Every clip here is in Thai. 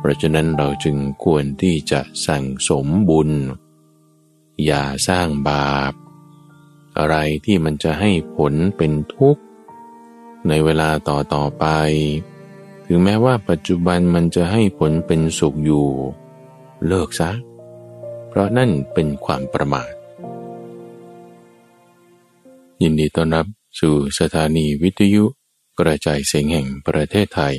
เพราะฉะนั้นเราจึงควรที่จะสั่งสมบุญ อย่าสร้างบาป อะไรที่มันจะให้ผลเป็นทุกข์ ในเวลาต่อต่อไป ถึงแม้ว่าปัจจุบันมันจะให้ผลเป็นสุขอยู่ เลิกซะ เพราะนั่นเป็นความประมาท ยินดีต้อนรับสู่สถานีวิทยุกระจายเสียงแห่งประเทศไทย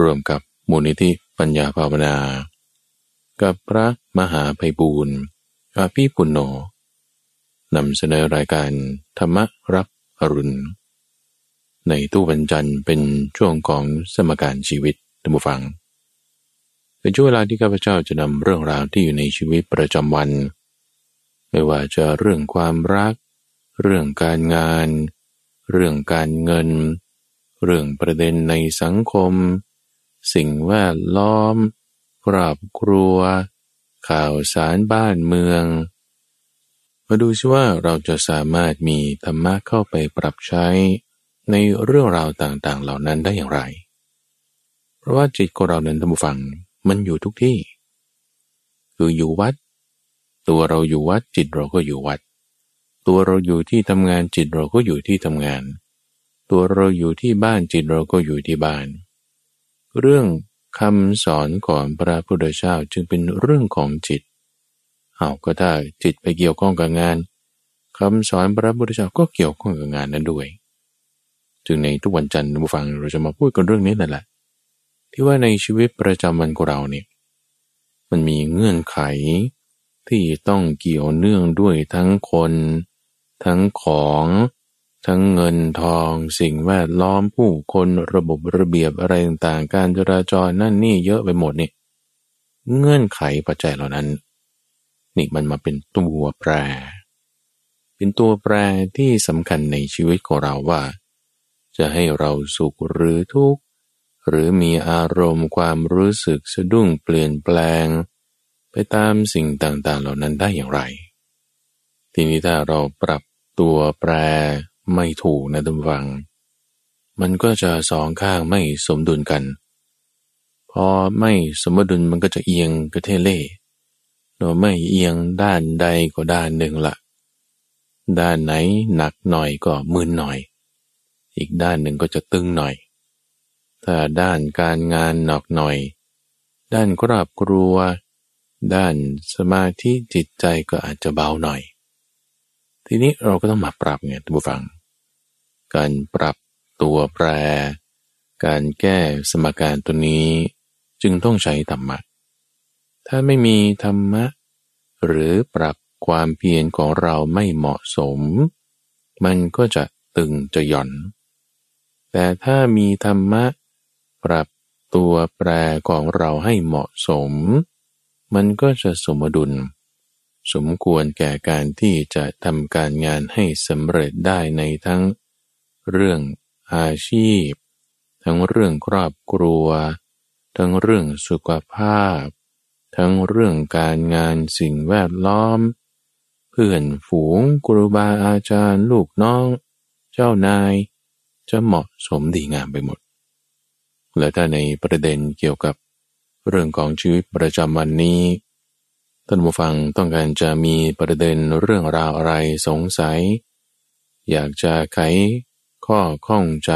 ร่วมกับ มูลนิธิปัญญาภาวนา กับพระมหาไพบูรณ์อาภีปุณโญนำเสนอรายการธรรมรับอรุณ ในตู้บรรจันเป็นช่วงของสมการชีวิตท่านผู้ฟังเป็นช่วงเวลาที่ข้าพเจ้าจะนำเรื่องราวที่อยู่ในชีวิตประจำวัน ไม่ว่าจะเรื่องความรัก เรื่องการงาน เรื่องการเงิน เรื่องประเด็นในสังคม สิ่งแวดล้อมครอบครัว ข่าวสารบ้านเมือง มาดูซิว่าเราจะสามารถมีธรรมะเข้าไปปรับใช้ในเรื่องราวต่างๆ เหล่านั้นได้อย่างไร เพราะว่าจิตของเรานั้นท่านผู้ฟังมันอยู่ทุกที่ คืออยู่วัด ตัวเราอยู่วัดจิตเราก็อยู่วัด ตัวเราอยู่ที่ทำงานจิตเราก็อยู่ที่ทำงาน ตัวเราอยู่ที่บ้านจิตเราก็อยู่ที่บ้าน เรื่องคำสอนของพระพุทธเจ้าจึงเป็นเรื่องของจิต เอาก็ถ้าจิตไปเกี่ยวข้องกับงานคำสอนพระพุทธเจ้าก็เกี่ยวข้องกับงานนั้นด้วย จึงในทุกวันจันทร์ผู้ฟังเราจะมาพูดกันเรื่องนี้นั่นแหละ ที่ว่าในชีวิตประจำวันของเราเนี่ยมันมีเงื่อนไขที่ต้องเกี่ยวเนื่องด้วยทั้งคน ทั้งของ ทั้งเงินทองสิ่งแวดล้อมผู้คนระบบระเบียบอะไรต่างๆการจราจรนั่นนี่เยอะไปหมดนี่เงื่อนไขปัจจัยเหล่านั้น นี่มันมาเป็นตัวแปร เป็นตัวแปรที่สำคัญในชีวิตของเราว่า จะให้เราสุขหรือทุกข์ หรือมีอารมณ์ความรู้สึกสะดุ้งเปลี่ยนแปลง ไปตามสิ่งต่างๆเหล่านั้นได้อย่างไร ทีนี้ถ้าเราปรับตัวแปร ไม่ถูกนะทุกฝัง มันก็จะสองข้างไม่สมดุลกัน พอไม่สมดุลมันก็จะเอียงกระเทเล่โดยไม่เอียงด้านใดก็ด้านหนึ่งละด้านไหนหนักหน่อยก็มึนหน่อย อีกด้านหนึ่งก็จะตึงหน่อย ถ้าด้านการงานหนักหน่อย ด้านครอบครัว ด้านสมาธิจิตใจก็อาจจะเบาหน่อย ทีนี้เราก็ต้องมาปรับไงทุกผู้ฟัง การปรับตัวแปร การแก้สมการตัวนี้จึงต้องใช้ธรรมะ ถ้าไม่มีธรรมะ หรือปรับความเพียรของเราไม่เหมาะสม มันก็จะตึงจะหย่อน แต่ถ้ามีธรรมะ ปรับตัวแปรของเราให้เหมาะสม มันก็จะสมดุล สมควรแก่การที่จะทำการงานให้สำเร็จได้ในทั้ง เรื่องอาชีพ ทั้งเรื่องครอบครัว ทั้งเรื่องสุขภาพ ทั้งเรื่องการงานสิ่งแวดล้อม เพื่อนฝูงครูบาอาจารย์ลูกน้อง เจ้านาย จะเหมาะสมดีงามไปหมด และถ้าในประเด็นเกี่ยวกับเรื่องของชีวิตประจำวันนี้ท่านผู้ฟังต้องการจะมีประเด็นเรื่องราวอะไรสงสัย อยากจะไข ข้อข้องใจ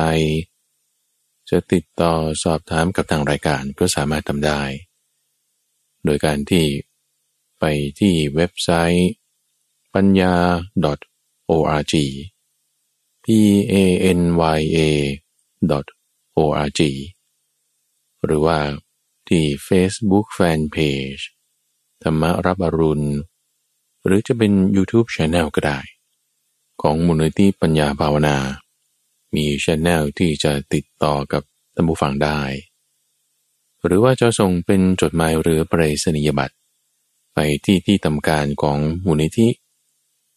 จะติดต่อสอบถามกับทางรายการก็สามารถทำได้ โดยการที่ไปที่เว็บไซต์ปัญญา .org p a n y a .org หรือว่าที่ Facebook Fanpage ธรรมรับอรุณ หรือจะเป็น YouTube Channel ก็ได้ ของมูลนิธิปัญญาภาวนา มีชแนลที่จะติดต่อกับท่านผู้ฟังได้ หรือว่าจะส่งเป็นจดหมายหรือปรษณียบัตรไปที่ที่ทำการของมูลนิธิ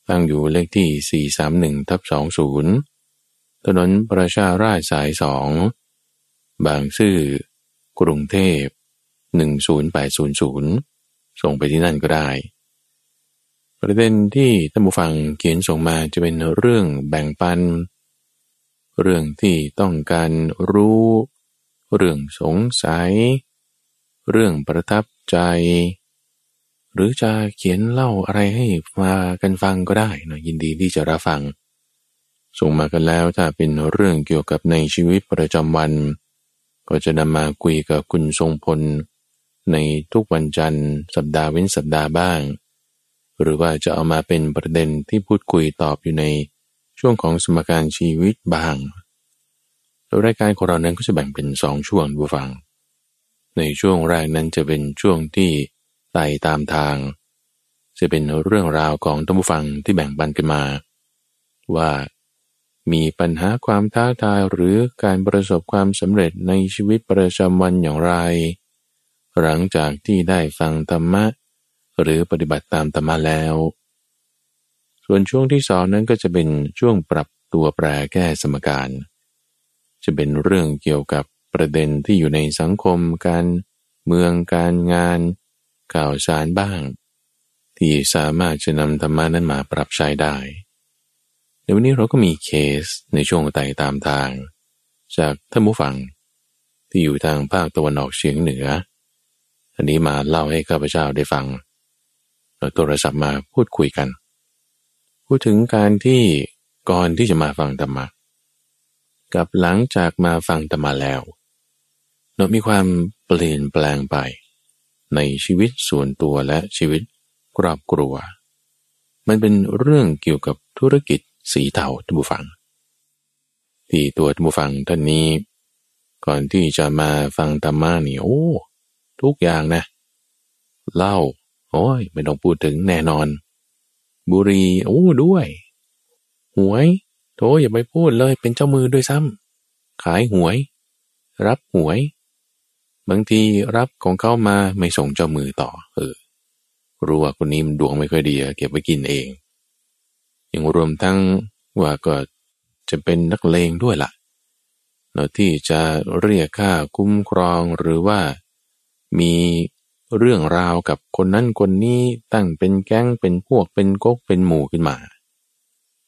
ตั้งอยู่เลขที่ 431ทับ20 ถนนประชาราชสายสองบางซื่อ กรุงเทพ 10800 ส่งไปที่นั่นก็ได้ ประเด็นที่ท่านผู้ฟังเขียนส่งมาจะเป็นเรื่องแบ่งปันเเรื่องที่ต้องการรู้ เรื่องสงสัย เรื่องประทับใจ หรือจะเขียนเล่าอะไรให้มากันฟังก็ได้นะยินดีที่จะรับฟัง ส่งมากันแล้วถ้าเป็นเรื่องเกี่ยวกับในชีวิตประจำวัน ก็จะนำมาคุยกับคุณทรงพล ในทุกวันจันทร์ สัปดาห์เว้นสัปดาห์บ้าง หรือว่าจะเอามาเป็นประเด็นที่พูดคุยตอบอยู่ใน ช่วงของสมการชีวิตบ้างรายการของเรานั้นก็จะแบ่งเป็นสองช่วงบูฟัง ในช่วงแรกนั้นจะเป็นช่วงที่ไต่ตามทาง จะเป็นเรื่องราวของตัมบูฟังที่แบ่งปันกันมา ว่ามีปัญหาความท้าทายหรือการประสบความสำเร็จในชีวิตประจำวันอย่างไร หลังจากที่ได้ฟังธรรมะ หรือปฏิบัติตามธรรมะแล้ว ส่วนช่วงที่สองนั้นก็จะเป็นช่วงปรับตัวแปรแก้สมการ จะเป็นเรื่องเกี่ยวกับประเด็นที่อยู่ในสังคมการเมืองการงาน ข่าวสารบ้าง ที่สามารถจะนำธรรมานั้นมาปรับใช้ได้ในวันนี้เราก็มีเคสในช่วงไต่ตามทาง จากท่านผู้ฟังที่อยู่ทางภาคตะวันออกเฉียงเหนือ อันนี้มาเล่าให้ข้าพเจ้าได้ฟังเราโทรศัพท์มาพูดคุยกัน พูดถึงการที่ก่อนที่จะมาฟังธรรมะกับหลังจากมาฟังธรรมาแล้ว เรามีความเปลี่ยนแปลงไป ในชีวิตส่วนตัวและชีวิตครอบครัว มันเป็นเรื่องเกี่ยวกับธุรกิจสีเทาท่านผู้ฟัง ที่ตัวท่านผู้ฟังท่านนี้ ก่อนที่จะมาฟังธรรมะนี่โอ้ทุกอย่างนะเล้าโอ้ยไม่ต้องพูดถึงแน่นอน บุรีโอ้ด้วย หวยโธอย่าไปพูดเลยเป็นเจ้ามือด้วยซ้ำขายหวย รับหวย บางทีรับของเขามาไม่ส่งเจ้ามือต่อ เออรู้ว่าคนนี้มันดวงไม่ค่อยดีเก็บไว้กินเองยังรวมทั้งว่าก็จะเป็นนักเลงด้วยละ่ะเนาะที่จะเรียกค่าคุ้มครองหรือว่ามี เรื่องราวกับคนนั้นคนนี้ตั้งเป็นแก๊งเป็นพวกเป็นก๊กเป็นหมู่ขึ้นมา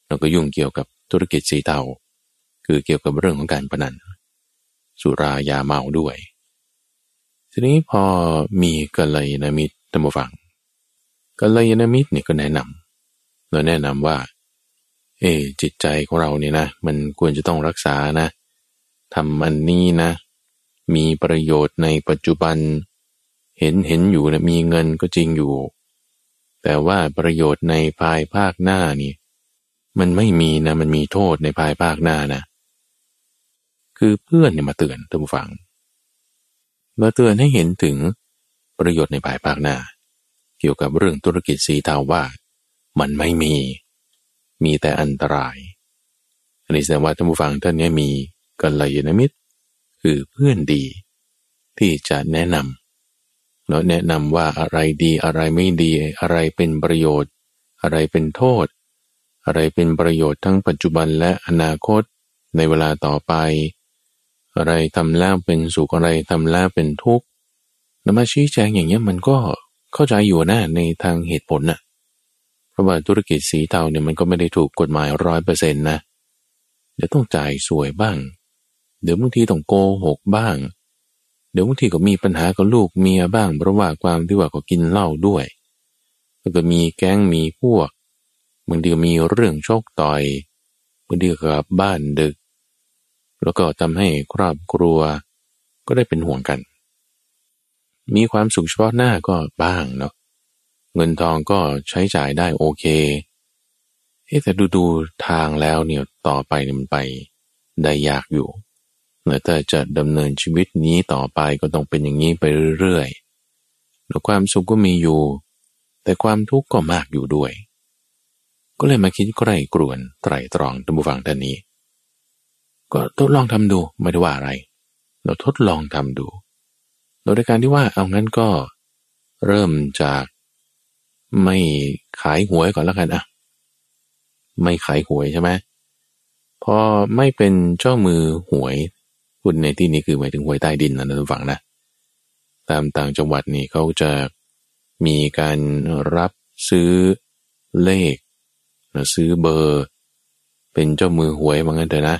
แล้วก็ยุ่งเกี่ยวกับธุรกิจสีเทาคือเกี่ยวกับเรื่องของการพนัน สุรายาเมาด้วย ทีนี้พอมีกัลยาณมิตรตัมฟังกัลยาณมิตรเนี่ยก็แนะนำเราแนะนำว่า เอจิตใจของเราเนี่ยนะ มันควรจะต้องรักษานะทำอันนี้นะ มีประโยชน์ในปัจจุบัน เห็นเห็นอยู่นะมีเงินก็จริงอยู่ แต่ว่าประโยชน์ในภายภาคหน้านี่ มันไม่มีนะมันมีโทษในภายภาคหน้านะคือเพื่อนเนี่ยมาเตือนท่านผู้ฟังมาเตือนให้เห็นถึงประโยชน์ในภายภาคหน้า เกี่ยวกับเรื่องธุรกิจสีเทาว่า มันไม่มี มีแต่อันตรายอันนี้แสดงว่าท่านผู้ฟังท่านนี้มีกัลยาณมิตร คือเพื่อนดี ที่จะแนะนำ แล้วแนะนำว่าอะไรดีอะไรไม่ดี อะไรเป็นประโยชน์ อะไรเป็นโทษ อะไรเป็นประโยชน์ทั้งปัจจุบันและอนาคตในเวลาต่อไป อะไรทำแล้วเป็นสุขอะไรทำแล้วเป็นทุกข์นำมาชี้แจงอย่างเงี้ยมันก็เข้าใจอยู่นะในทางเหตุผลนะ่ะเพราะว่าธุรกิจสีเทาเนี่ยมันก็ไม่ได้ถูกกฎหมายร้อยเปอร์เซ็นต์นะเดี๋ยวต้องจ่ายสวยบ้าง เดี๋ยวบางทีต้องโกหกบ้าง ดี๋ยวบางทีก็มีปัญหากับลูกเมียบ้างเพราะว่าความที่ว่าก็กินเหล้าด้วยแล้วก็มีแก๊งมีพวกบางทีมีเรื่องโชคต่อยบางทีกับบ้านดึก แล้วก็ทำให้ครอบครัวก็ได้เป็นห่วงกัน มีความสุขเฉพาะหน้าก็บ้างเนาะเงินทองก็ใช้จ่ายได้โอเคเแต่ดูดูทางแล้วเนี่ยต่อไปมันไปได้ยากอยู่ แต่จะดำเนินชีวิตนี้ต่อไปก็ต้องเป็นอย่างนี้ไปเรื่อยๆแล้วความสุขก็มีอยู่ แต่ความทุกข์ก็มากอยู่ด้วย ก็เลยมาคิดใกล้กรวนไตรตรองตัมบูฟังท่านนี้ ก็ทดลองทำดูไม่ได้ว่าอะไร เราทดลองทำดู โดยการที่ว่าเอางั้นก็เริ่มจากไม่ขายหวยก่อนแล้วกันอะไม่ขายหวยใช่ไหมพอไม่เป็นเจ้ามือหวย คุณในที่นี้คือหมายถึงหวยใต้ดินนะท่านฟังนะ ตามต่างจังหวัดนี่เขาจะมีการรับซื้อเลข ซื้อเบอร์ เป็นเจ้ามือหวยว่างั้นเถอะนะ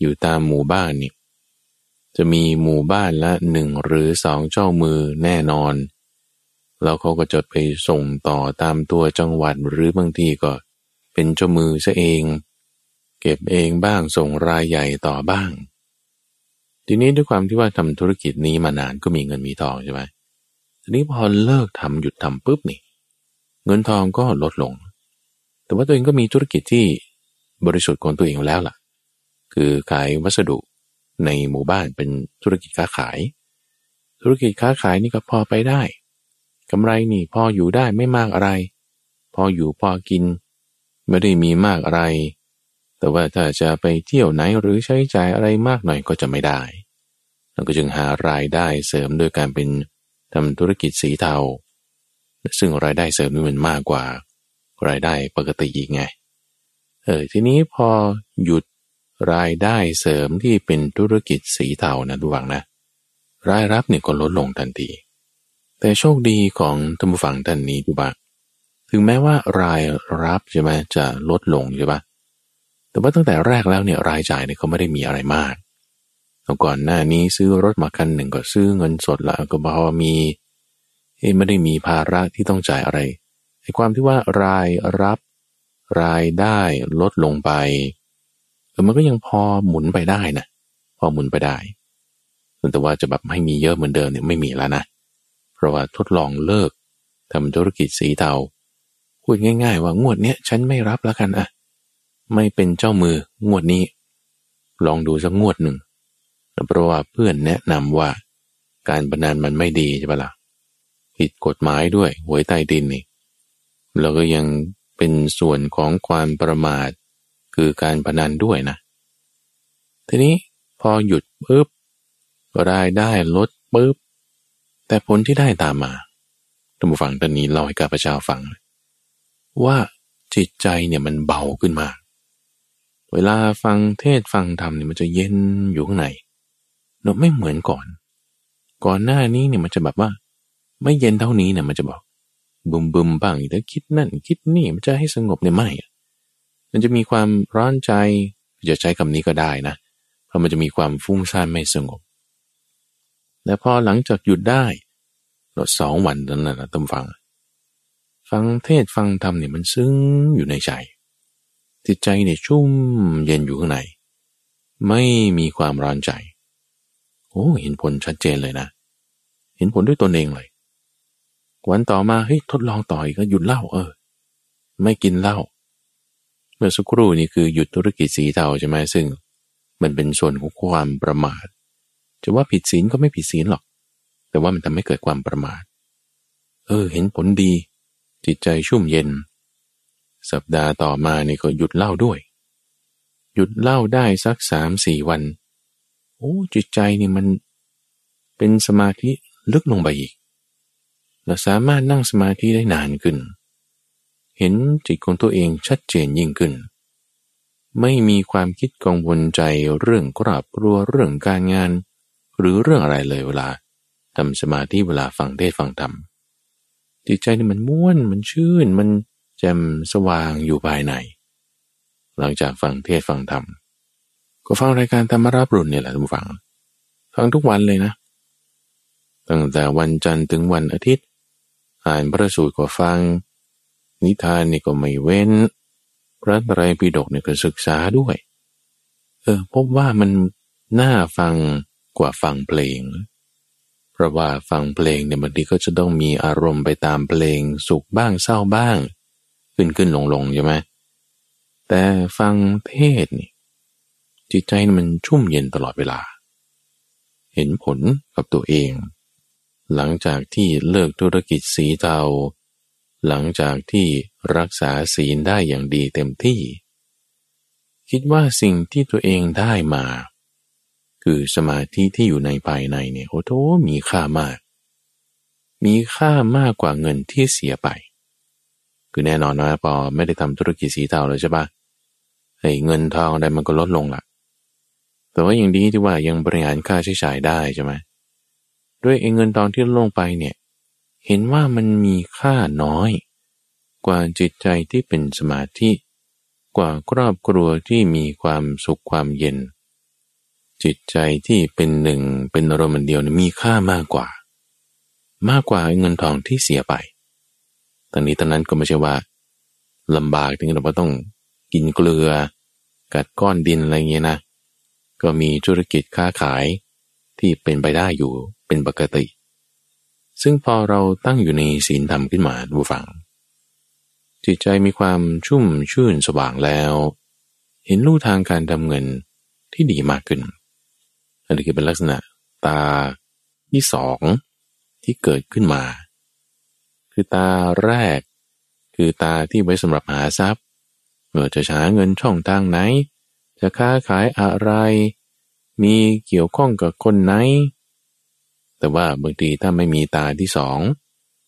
อยู่ตามหมู่บ้านนี่ จะมีหมู่บ้านละหนึ่งหรือสองเจ้ามือแน่นอน แล้วเขาก็จะไปส่งต่อตามตัวจังหวัดหรือบางทีก็เป็นเจ้ามือซะเอง เก็บเองบ้างส่งรายใหญ่ต่อบ้าง ทีนี้ด้วยความที่ว่าทำธุรกิจนี้มานานก็มีเงินมีทองใช่ไหมทีนี้พอเลิกทำหยุดทำปุ๊บนี่เงินทองก็ลดลง แต่ว่าตัวเองก็มีธุรกิจที่บริสุทธิ์ของตัวเองแล้วล่ะ คือขายวัสดุในหมู่บ้านเป็นธุรกิจค้าขาย ธุรกิจค้าขายนี่ก็พอไปได้กำไรนี่พออยู่ได้ไม่มากอะไร พออยู่พอกิน ไม่ได้มีมากอะไร แต่ว่าถ้าจะไปเที่ยวไหนหรือใช้จ่ายอะไรมากหน่อยก็จะไม่ได้เราก็จึงหารายได้เสริมโดยการเป็นทำธุรกิจสีเทา ซึ่งรายได้เสริมนี่มันมากกว่า รายได้ปกติอีกไง เออทีนี้พอหยุดรายได้เสริมที่เป็นธุรกิจสีเทานะดูวังนะ รายรับเนี่ยก็ลดลงทันที แต่โชคดีของท่านผู้ฟังท่านนี้ดูบ้างถึงแม้ว่ารายรับใช่ไหมจะลดลงใช่ปะ แต่ว่าตั้งแต่แรกแล้วเนี่ยรายจ่ายเนี่ยเขาไม่ได้มีอะไรมากก่อนหน้านี้ซื้อรถมาคันหนึ่งก็ซื้อเงินสดละก็พอมีเอ้ไม่ได้มีภาระที่ต้องจ่ายอะไรไอ้ความที่ว่ารายรับรายได้ลดลงไปแต่มันก็ยังพอหมุนไปได้นะพอหมุนไปได้ แต่ว่าจะแบบให้มีเยอะเหมือนเดิมเนี่ยไม่มีแล้วนะเพราะว่าทดลองเลิกทำธุรกิจสีเทาพูดง่าย ๆ ว่างวดเนี้ยฉันไม่รับแล้วกันอะ ไม่เป็นเจ้ามืองวดนี้ ลองดูสักงวดหนึ่งเพราะว่าเพื่อนแนะนำว่า การพนันมันไม่ดีใช่ปะละ่ะผิดกฎหมายด้วยหวยใต้ดินนี่แล้วก็ยังเป็นส่วนของความประมาท คือการพนันด้วยนะ ทีนี้พอหยุดปุ๊บรายได้ลดปุ๊บแต่ผลที่ได้ตามมาท่านผู้ฟังตอนนี้เล่าให้กับพระเจ้าฟัง ว่าจิตใจเนี่ยมันเบาขึ้นมาก เวลาฟังเทศฟังธรรมเนี่ยมันจะเย็นอยู่ข้างในเนาะไม่เหมือนก่อน ก่อนหน้านี้เนี่ยมันจะแบบว่า ไม่เย็นเท่านี้เนี่ยมันจะบอกบึมบึมบ้างแต่คิดนั่นคิดนี่มันจะให้สงบเนี่ยไม่ มันจะมีความร้อนใจจะใช้คำนี้ก็ได้นะ เพราะมันจะมีความฟุ้งซ่านไม่สงบแต่พอหลังจากหยุดได้เราสองวันนั้นนะต้มฟัง ฟังเทศฟังธรรมเนี่ยมันซึ้งอยู่ในใจ จิตใจเนี่ยชุ่มเย็นอยู่ข้างใน ไม่มีความร้อนใจ โอ้เห็นผลชัดเจนเลยนะ เห็นผลด้วยตนเองเลย วันต่อมาเฮ้ยทดลองต่ออีกก็หยุดเหล้าเออ ไม่กินเหล้าเมื่อสักครู่นี้คือหยุดธุรกิจสีเทาใช่ไหมซึ่ง มันเป็นส่วนของความประมาทจะว่าผิดศีลก็ไม่ผิดศีลหรอก แต่ว่ามันทำให้เกิดความประมาท เออ เห็นผลดี จิตใจชุ่มเย็น สัปดาห์ต่อมานี่ก็หยุดเล่าด้วย หยุดเล่าได้สักสามสี่วัน โอ้จิตใจนี่มันเป็นสมาธิลึกลงไปอีกเราสามารถนั่งสมาธิได้นานขึ้น เห็นจิตของตัวเองชัดเจนยิ่งขึ้น ไม่มีความคิดกังวลใจเรื่องกราบรัวเรื่องการงาน หรือเรื่องอะไรเลยเวลาทำสมาธิเวลาฟังเทศฟังธรรมจิตใจนี่มันม้วนมันชื่นมัน แจ่มสว่างอยู่ภายใน หลังจากฟังเทศฟังธรรม ก็ฟังรายการธรรมราบรุนเนี่ยแหละทุกฝัง ฟังทุกวันเลยนะ ตั้งแต่วันจันทร์ถึงวันอาทิตย์ อ่านพระสูตรก็ฟัง นิทานนี่ก็ไม่เว้น พระไตรปิฎกเนี่ยก็ศึกษาด้วย เออพบว่ามันน่าฟังกว่าฟังเพลง เพราะว่าฟังเพลงเนี่ยบางทีก็จะต้องมีอารมณ์ไปตามเพลงสุขบ้างเศร้าบ้าง ขึ้นขึ้นลงลงใช่ไหมแต่ฟังเทศนี่จิตใจมันชุ่มเย็นตลอดเวลา เห็นผลกับตัวเอง หลังจากที่เลิกธุรกิจสีเทาหลังจากที่รักษาศีลได้อย่างดีเต็มที่ คิดว่าสิ่งที่ตัวเองได้มา คือสมาธิที่อยู่ในภายในเนี่ยโอ้โหมีค่ามาก มีค่ามากกว่าเงินที่เสียไป คือแน่นอนว่าพอไม่ได้ทำธุรกิจสีเทาเลยใช่ปะไอ้เงินทองอะไรมันก็ลดลงละแต่ว่าอย่างดีที่ว่ายังบริหารค่าใช้จ่ายได้ใช่ไหมด้วยเงินทองที่ลงไปเนี่ย เห็นว่ามันมีค่าน้อย กว่าจิตใจที่เป็นสมาธิ กว่าครอบครัวที่มีความสุขความเย็น จิตใจที่เป็นหนึ่งเป็นอารมณ์เดียวมีค่ามากกว่า มากกว่าเงินทองที่เสียไป ตอนนี้ตอนนั้นก็ไม่ใช่ว่าลำบากถึงกับว่าต้องกินเกลือ กัดก้อนดินอะไรเงี้ยนะ ก็มีธุรกิจค้าขายที่เป็นไปได้อยู่เป็นปกติ ซึ่งพอเราตั้งอยู่ในศีลธรรมขึ้นมาดูฟัง จิตใจมีความชุ่มชื่นสว่างแล้ว เห็นลู่ทางการทำเงินที่ดีมากขึ้น อันนี้คือเป็นลักษณะตาที่สองที่เกิดขึ้นมา คือตาแรก คือตาที่ไว้สำหรับหาทรัพย์เมื่อจะหาเงินช่องทางไหน จะค้าขายอะไร มีเกี่ยวข้องกับคนไหน แต่ว่าบางทีถ้าไม่มีตาที่สอง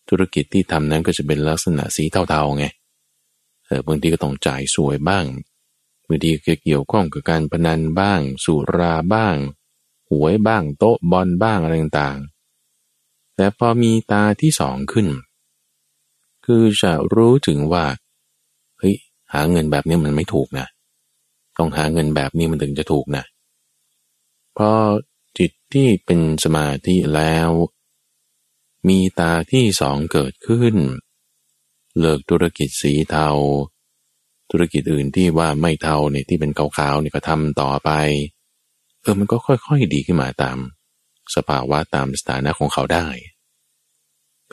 ธุรกิจที่ทำนั้นก็จะเป็นลักษณะสีเทาๆไงเออบางทีก็ต้องจ่ายสวยบ้างบางทีก็เกี่ยวข้องกับการพนันบ้าง สุราบ้าง หวยบ้างโต๊ะบอลบ้างอะไรต่างๆแต่พอมีตาที่สองขึ้น คือจะรู้ถึงว่าเฮ้ยหาเงินแบบนี้มันไม่ถูกนะ ต้องหาเงินแบบนี้มันถึงจะถูกนะพอจิตที่เป็นสมาธิแล้ว มีตาที่สองเกิดขึ้น เลิกธุรกิจสีเทา ธุรกิจอื่นที่ว่าไม่เทาเนี่ยที่เป็นขาวๆเนี่ยก็ทำต่อไป เออมันก็ค่อยๆดีขึ้นมาตาม สภาวะตามสถานะของเขาได้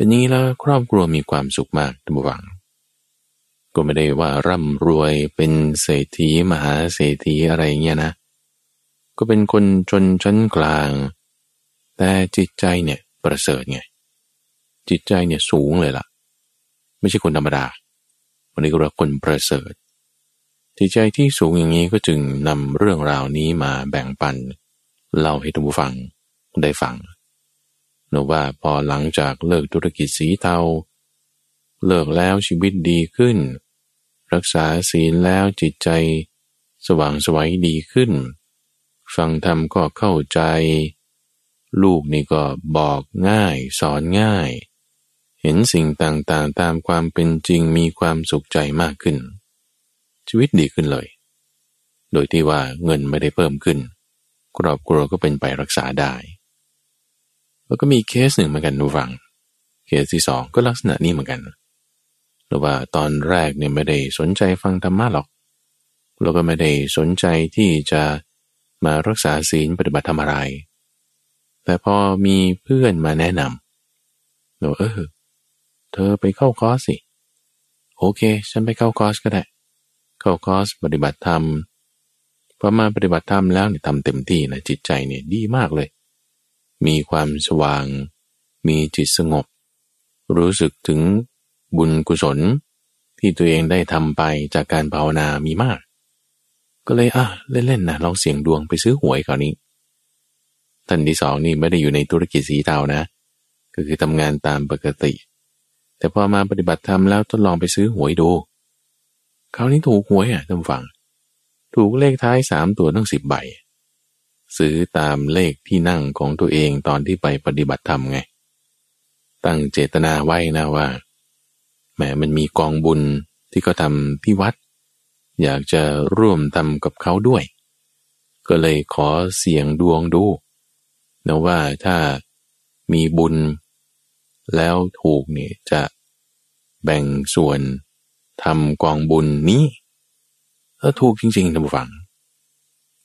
เป็นอย่างนี้แล้วครอบครัวมีความสุขมากทุกฝัง ก็ไม่ได้ว่าร่ำรวยเป็นเศรษฐีมหาเศรษฐีอะไรเงี้ยนะ ก็เป็นคนจนชั้นกลาง แต่จิตใจเนี่ยประเสริฐไง จิตใจเนี่ยสูงเลยล่ะ ไม่ใช่คนธรรมดา วันนี้ก็เรียกคนประเสริฐ จิตใจที่สูงอย่างนี้ก็จึงนำเรื่องราวนี้มาแบ่งปันเล่าให้ท่านผู้ฟังได้ฟัง นว่าพอหลังจากเลิกธุรกิจสีเทาเลิกแล้วชีวิตดีขึ้น รักษาศีลแล้วจิตใจ สว่างสวัยดีขึ้น ฟังธรรมก็เข้าใจ ลูกนี่ก็บอกง่ายสอนง่าย เห็นสิ่งต่างๆตามความเป็นจริงมีความสุขใจมากขึ้น ชีวิตดีขึ้นเลย โดยที่ว่าเงินไม่ได้เพิ่มขึ้น ครอบครัวก็เป็นไปรักษาได้ แล้วก็มีเคสหนึ่งเหมือนกันดูฟัง เคสที่สองก็ลักษณะนี้เหมือนกันหรือว่าตอนแรกเนี่ยไม่ได้สนใจฟังธรรมะหรอกเราก็ไม่ได้สนใจที่จะมารักษาศีลปฏิบัติธรรมอะไร แต่พอมีเพื่อนมาแนะนำเราเออ เธอไปเข้าคอร์สสิ โอเค ฉันไปเข้าคอร์สก็ได้ เข้าคอร์สปฏิบัติธรรมพอมาปฏิบัติธรรมแล้วเนี่ยทำเต็มที่นะจิตใจเนี่ยดีมากเลย มีความสว่าง มีจิตสงบ รู้สึกถึงบุญกุศล ที่ตัวเองได้ทำไปจากการภาวนามีมาก ก็เลยอะเล่นๆนะลองเสี่ยงดวงไปซื้อหวยคราวนี้ท่านที่สองนี่ไม่ได้อยู่ในธุรกิจสีเทานะ ก็คือทำงานตามปกติ แต่พอมาปฏิบัติธรรมแล้วทดลองไปซื้อหวยดูคราวนี้ถูกหวยอะท่านฟัง ถูกเลขท้ายสามตัวตั้งสิบใบ ซื้อตามเลขที่นั่งของตัวเองตอนที่ไปปฏิบัติธรรมไง ตั้งเจตนาไว้นะว่าแหมมันมีกองบุญที่เขาทำที่วัด อยากจะร่วมทำกับเขาด้วย ก็เลยขอเสี่ยงดวงดูนะว่าถ้ามีบุญ แล้วถูกเนี่ยจะแบ่งส่วนทำกองบุญนี้ถ้าถูกจริงๆท่านผู้ฟัง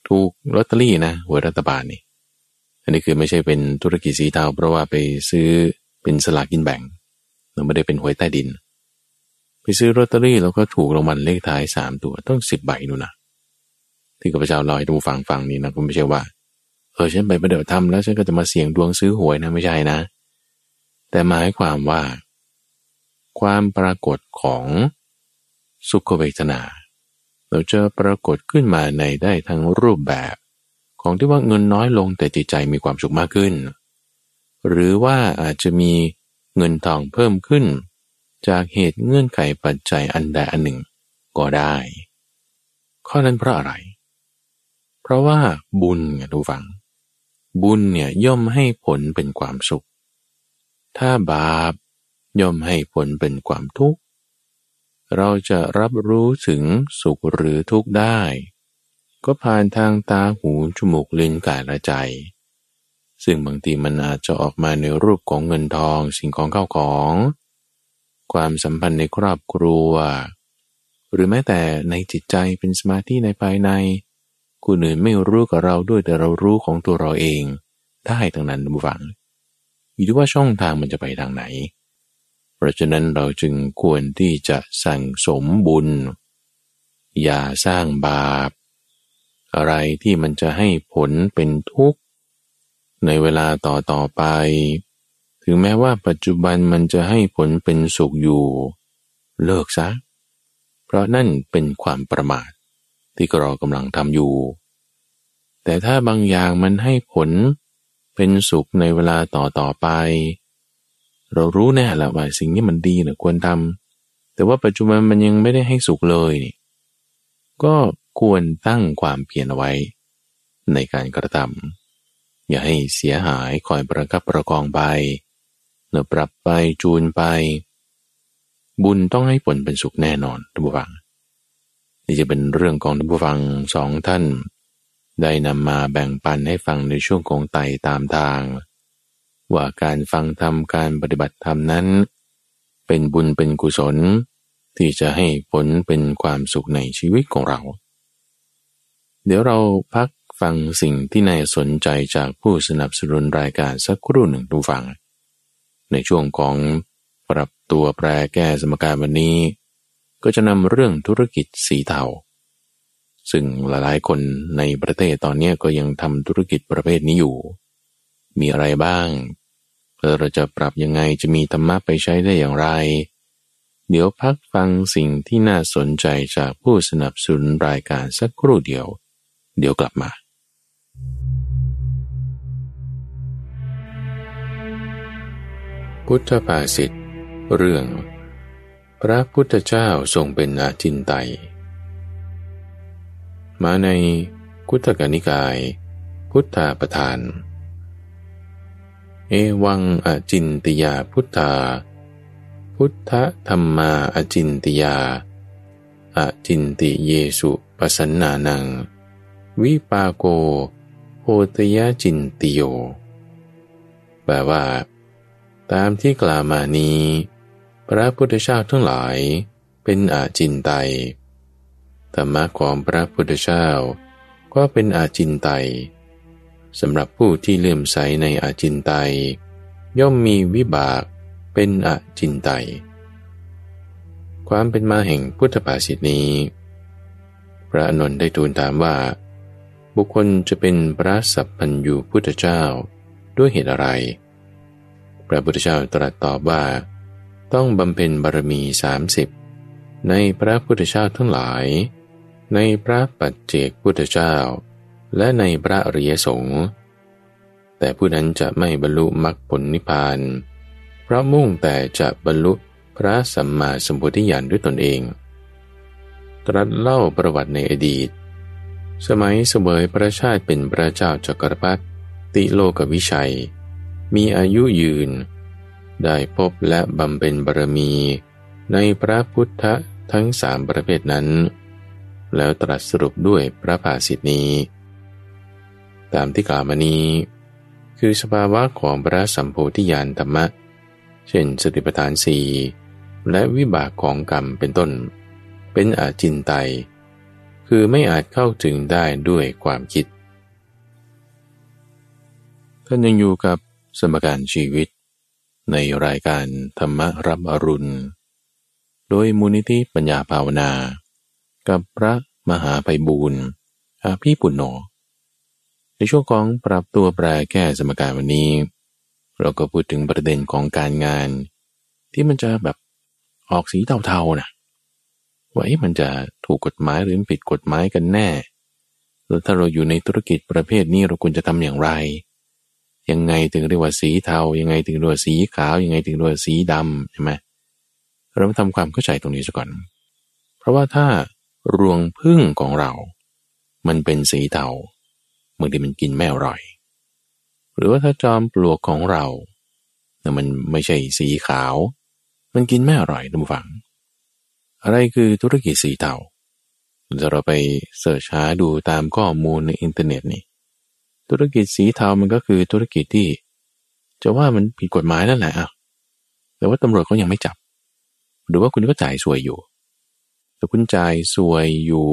ถูกลอตเตอรี่นะหวยรัฐบาลนี่ อันนี้คือไม่ใช่เป็นธุรกิจสีเทาเพราะว่าไปซื้อเป็นสลากกินแบ่งเราไม่ได้เป็นหวยใต้ดิน ไปซื้อลอตเตอรี่แล้วก็ถูกรางวัลเลขท้ายสามตัวต้องสิบใบนู่นนะที่ข้าพเจ้าเล่าให้ดูฟังฟังนี่นะคุณไม่ใช่ว่าเออฉันไปประเดี๋ยวทำแล้วฉันก็จะมาเสี่ยงดวงซื้อหวยนะไม่ใช่นะ แต่หมายความว่า ความปรากฏของสุขเวทนา เราจะปรากฏขึ้นมาในได้ทั้งรูปแบบ ของที่ว่าเงินน้อยลงแต่จิตใจมีความสุขมากขึ้น หรือว่าอาจจะมีเงินทองเพิ่มขึ้น จากเหตุเงื่อนไขปัจจัยอันใดอันหนึ่งก็ได้ ข้อนั้นเพราะอะไร เพราะว่าบุญไงทุกฝัง บุญเนี่ยย่อมให้ผลเป็นความสุข ถ้าบาปย่อมให้ผลเป็นความทุกข์ เราจะรับรู้ถึงสุขหรือทุกข์ได้ ก็ผ่านทางตาหูจมูกลิ้นกายและใจ ซึ่งบางทีมันอาจจะออกมาในรูปของเงินทองสิ่งของเข้าของ ความสัมพันธ์ในครอบครัว หรือแม้แต่ในจิตใจเป็นสมาธิในภายในคนอื่นไม่รู้กับเราด้วยแต่เรารู้ของตัวเราเองได้ทั้งนั้นบุฟังอยู่ที่ว่าช่องทางมันจะไปทางไหน ราะฉะนั้นเราจึงควรที่จะสั่งสมบุญ อย่าสร้างบาป อะไรที่มันจะให้ผลเป็นทุกข์ ในเวลาต่อต่อไป ถึงแม้ว่าปัจจุบันมันจะให้ผลเป็นสุขอยู่ เลิกซะ เพราะนั่นเป็นความประมาทที่เรากำลังทำอยู่ แต่ถ้าบางอย่างมันให้ผลเป็นสุขในเวลาต่อต่อไป เรารู้แน่ละว่าสิ่งนี้มันดีนะควรทำแต่ว่าปัจจุบันมันยังไม่ได้ให้สุขเลยก็ควรตั้งความเพียรเอาไว้ ในการกระทำอย่าให้เสียหายคอยประกับประกองไปเนปรับไปจูนไป บุญต้องให้ผลเป็นสุขแน่นอนทุกฝัง นี่จะเป็นเรื่องของท่านผู้ฟังสองท่าน ได้นำมาแบ่งปันให้ฟังในช่วงของไต่ตามทาง ว่าการฟังธรรมการปฏิบัติธรรมนั้น เป็นบุญเป็นกุศล ที่จะให้ผลเป็นความสุขในชีวิตของเรา เดี๋ยวเราพักฟังสิ่งที่นายสนใจจากผู้สนับสนุนรายการสักครู่หนึ่งดูฟัง ในช่วงของปรับตัวแปรแก้สมการวันนี้ ก็จะนำเรื่องธุรกิจสีเทาซึ่งหลายๆคนในประเทศตอนนี้ก็ยังทำธุรกิจประเภทนี้อยู่ มีอะไรบ้าง เราจะปรับยังไงจะมีธรรมะไปใช้ได้อย่างไร เดี๋ยวพักฟังสิ่งที่น่าสนใจจากผู้สนับสนุนรายการสักครู่เดียว เดี๋ยวกลับมาพุทธภาษิตเรื่อง พระพุทธเจ้าทรงเป็นอาจินไต มาในกุตกนิกาย พุทธาประธาน เอวังอจินติยาพุทธา พุทธธรรมาอจินติยาอจินติเยสุปสันนานัง วิปาโกโพตยาจินติโยแปลว่า ตามที่กล่าวมานี้ พระพุทธเจ้าทั้งหลายเป็นอาจินไตธรรมะของพระพุทธเจ้าก็เป็นอาจินไตย สำหรับผู้ที่เลื่อมใสในอาจินไตยย่อมมีวิบากเป็นอาจินไตยความเป็นมาแห่งพุทธภาษิตนี้ พระอนนท์ได้ทูลถามว่า บุคคลจะเป็นพระสัพพัญญูพุทธเจ้าด้วยเหตุอะไร พระพุทธเจ้าตรัสตอบว่า ต้องบำเพ็ญบารมีสามสิบในพระพุทธเจ้าทั้งหลาย ในพระปัจเจกพุทธเจ้า และในพระอริยสงฆ์แต่ผู้นั้นจะไม่บรรลุมรรคผลนิพพาน เพราะมุ่งแต่จะบรรลุพระสัมมาสัมพุทธญาณด้วยตนเอง ตรัสเล่าประวัติในอดีต สมัยเสวยพระชาติเป็นพระเจ้าจักรพรรดิติโลกวิชัย มีอายุยืน ได้พบและบำเพ็ญบารมี ในพระพุทธทั้งสามประเภทนั้น แล้วตรัสสรุปด้วยพระภาสิทนี้ ตามที่กล่าวมานี้ คือสภาวะของพระสัมโพธิญาณธรรมะ เช่นสติปัฏฐานสี่และวิบากของกรรมเป็นต้น เป็นอาจินไตยคือไม่อาจเข้าถึงได้ด้วยความคิด ท่านยังอยู่กับสมการชีวิต ในรายการธรรมรับอรุณ โดยมูลนิธิปัญญาภาวนา กับพระมหาไพบูรณ์อาภีปุณโญ ในช่วงของปรับตัวแปรแก้สมการวันนี้ เราก็พูดถึงประเด็นของการงาน ที่มันจะแบบออกสีเทาๆนะว่ามันจะถูกกฎหมายหรือผิดกฎหมายกันแน่แล้วถ้าเราอยู่ในธุรกิจประเภทนี้เราควรจะทำอย่างไร ยังไงถึงเรียกว่าสีเทา ยังไงถึงเรียกว่าสีขาว ยังไงถึงเรียกว่าสีดำใช่ไหมเรามาทำความเข้าใจตรงนี้ซะก่อน เพราะว่าถ้ารวงพึ่งของเรา มันเป็นสีเทา บางทีมันกินไม่อร่อย หรือว่าถ้าจอมปลวกของเราแต่มันไม่ใช่สีขาว มันกินไม่อร่อยทุกฝัง อะไรคือธุรกิจสีเทาจะเราไปเสิร์ชหาดูตามข้อมูลในอินเทอร์เน็ตนี่ ธุรกิจสีเทามันก็คือธุรกิจที่ จะว่ามันผิดกฎหมายนั่นแหละอะแต่ว่าตำรวจเขายังไม่จับ หรือว่าคุณก็จ่ายสวยอยู่ แต่คุณจ่ายสวยอยู่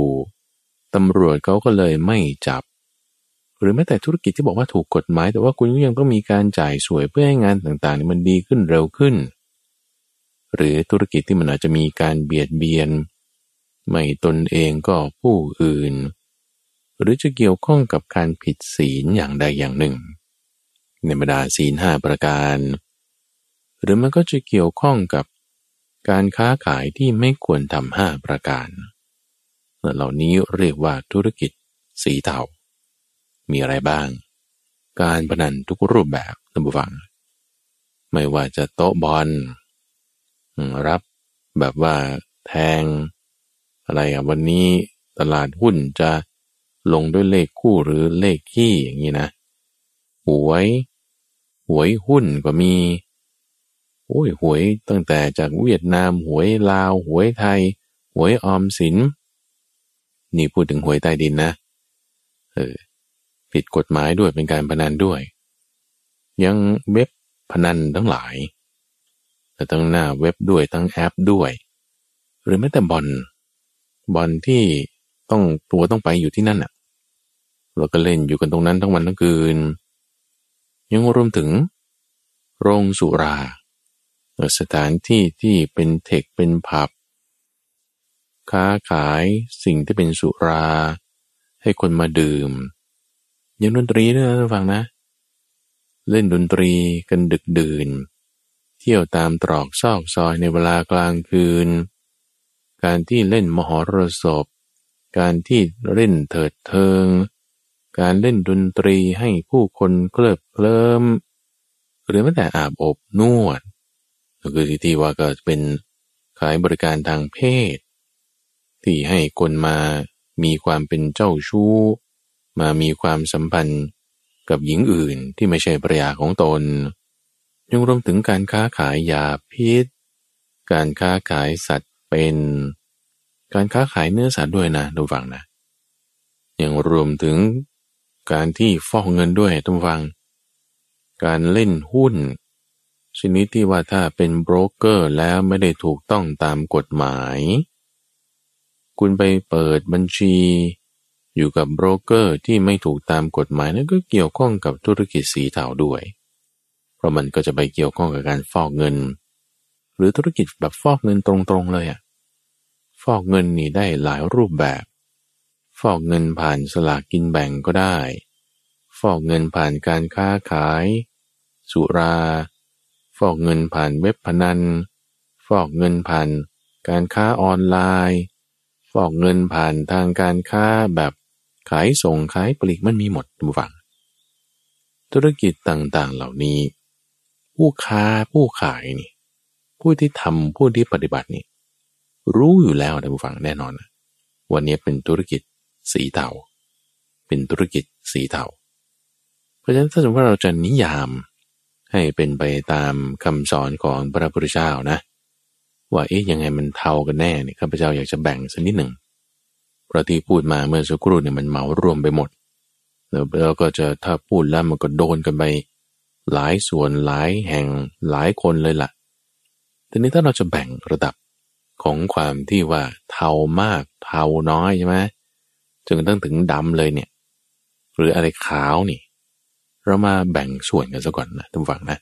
ตำรวจเขาก็เลยไม่จับ หรือแม้แต่ธุรกิจที่บอกว่าถูกกฎหมาย แต่ว่าคุณก็ยังต้องมีการจ่ายสวยเพื่อให้งานต่างๆนี่มันดีขึ้นเร็วขึ้น หรือธุรกิจที่มันอาจจะมีการเบียดเบียน ไม่ตนเองก็ผู้อื่น หรือจะเกี่ยวข้องกับการผิดศีลอย่างใดอย่างหนึ่ง ในบรรดาศีลห้าประการ หรือมันก็จะเกี่ยวข้องกับการค้าขายที่ไม่ควรทำห้าประการเหล่านี้เรียกว่าธุรกิจสีเทา มีอะไรบ้าง การพนันทุกรูปแบบท่านผู้ฟัง ไม่ว่าจะโต๊ะบอลรับแบบว่าแทง อะไรอะวันนี้ตลาดหุ้นจะลงด้วยเลขคู่หรือเลขขี้อย่างนี้นะหวยหวยหุ้นก็มีโอ้ยหวยตั้งแต่จากเวียดนามหวยลาวหวยไทยหวยออมสินนี่พูดถึงหวยใต้ดินนะเออ ผิดกฎหมายด้วยเป็นการพนันด้วย ยังเว็บพนันทั้งหลาย แต่ทั้งหน้าเว็บด้วยทั้งแอปด้วย หรือแม้แต่บอลบอลที่ต้องตัวต้องไปอยู่ที่นั่นอะ เราก็เล่นอยู่กันตรงนั้นทั้งวันทั้งคืน ยังรวมถึง โรงสุรา สถานที่ที่เป็นเทคเป็นผับ ค้าขายสิ่งที่เป็นสุรา ให้คนมาดื่ม ยังดนตรีด้วยนะท่านฟังนะ เล่นดนตรีกันดึกดื่น เที่ยวตามตรอกซอกซอยในเวลากลางคืน การที่เล่นมหรสพ การที่เล่นเถิดเทิง การเล่นดนตรีให้ผู้คนเคลิบเคลิ้มหรือแม้แต่อาบอบนวดก็คือทที่ว่าก็เป็นขายบริการทางเพศ ที่ให้คนมามีความเป็นเจ้าชู้ มามีความสัมพันธ์กับหญิงอื่นที่ไม่ใช่ภรรยาของตน ยังรวมถึงการค้าขายยาพิษ การค้าขายสัตว์เป็น การค้าขายเนื้อสัตว์ด้วยนะทุกฝังนะ ยังรวมถึงการที่ฟอกเงินด้วยทุกฝัง การเล่นหุ้น ชนิดที่ว่าถ้าเป็นโบรกเกอร์แล้วไม่ได้ถูกต้องตามกฎหมาย คุณไปเปิดบัญชี อยู่กับโบรกเกอร์ที่ไม่ถูกตามกฎหมายนั่นก็เกี่ยวข้องกับธุรกิจสีเทาด้วย เพราะมันก็จะไปเกี่ยวข้องกับการฟอกเงิน หรือธุรกิจแบบฟอกเงินตรงๆเลยอะฟอกเงินนี่ได้หลายรูปแบบ ฟอกเงินผ่านสลากกินแบ่งก็ได้ ฟอกเงินผ่านการค้าขาย สุรา ฟอกเงินผ่านเว็บพนัน ฟอกเงินผ่านการค้าออนไลน์ ฟอกเงินผ่านทางการค้าแบบ ขายส่งขายปลีกมันมีหมดทุกฝั่งธุรกิจต่างๆเหล่านี้ ผู้ค้าผู้ขายนี่ ผู้ที่ทำผู้ที่ปฏิบัตินี่ รู้อยู่แล้วนะผู้ฟังแน่นอนวันนี้เป็นธุรกิจสีเทาเป็นธุรกิจสีเทาเพราะฉะนั้นถ้าสมมติว่าเราจะนิยามให้เป็นไปตามคำสอนของพระพุทธเจ้านะ ว่าเอ๊ะยังไงมันเทากันแน่เนี่ยข้าพเจ้าอยากจะแบ่งสักนิดหนึ่ง เพราะที่พูดมาเมื่อสักครู่เนี่ยมันเหมารวมไปหมดแล้วก็จะถ้าพูดแล้วมันก็โดนกันไปหลายส่วนหลายแห่งหลายคนเลยละ่ะ ทีนี้ถ้าเราจะแบ่งระดับของความที่ว่าเทามากเทาน้อยใช่ไหมจนกระทั่งถึงดำเลยเนี่ย หรืออะไรขาวนี่ เรามาแบ่งส่วนกันซะก่อนนะทุกฝั่งนะ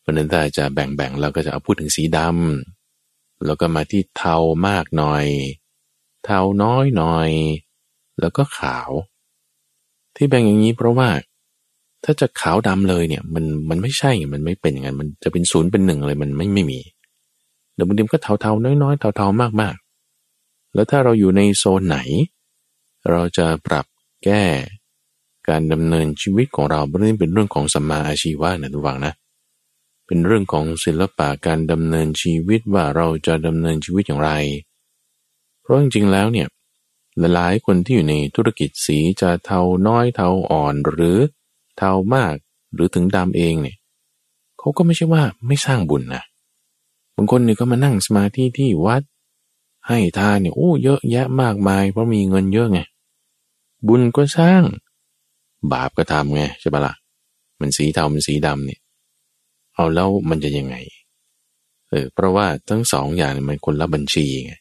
เพราะนั้นถ้าจะแบ่งๆเราก็จะเอาพูดถึงสีดำแล้วก็มาที่เทามากหน่อย เทาน้อยหน่อย แล้วก็ขาว ที่แบ่งอย่างนี้เพราะว่า ถ้าจะขาวดำเลยเนี่ย มันมันไม่ใช่มันไม่เป็นอย่างนั้นมันจะเป็นศูนย์เป็นหนึ่งเลยมันไม่ไม่มีเดี๋ยวบางทีก็เทาเทาน้อยๆเทาเทามากมากแล้วถ้าเราอยู่ในโซนไหน เราจะปรับแก้การดำเนินชีวิตของเราเรื่องเป็นเรื่องของสัมมาอาชีวะนะทุกฝังนะ เป็นเรื่องของศิลปะการดำเนินชีวิตว่าเราจะดำเนินชีวิตอย่างไร ราะจริงๆแล้วเนี่ยหลายคนที่อยู่ในธุรกิจสีจะเทาน้อยเทาอ่อนหรือเทามากหรือถึงดำเองเนี่ยเขาก็ไม่ใช่ว่าไม่สร้างบุญนะบางคนเนี่ยก็มานั่งสมาธิที่วัด ให้ทานเนี่ยโอ้เยอะแยะมากมายเพราะมีเงินเยอะไงบุญก็สร้าง บาปก็ทำไงใช่ปะละ่ะมันสีเทามันสีดำเนี่ยเอาแล้วมันจะยังไงเออเพราะว่าทั้งสองอย่างมันคนละบัญชีไง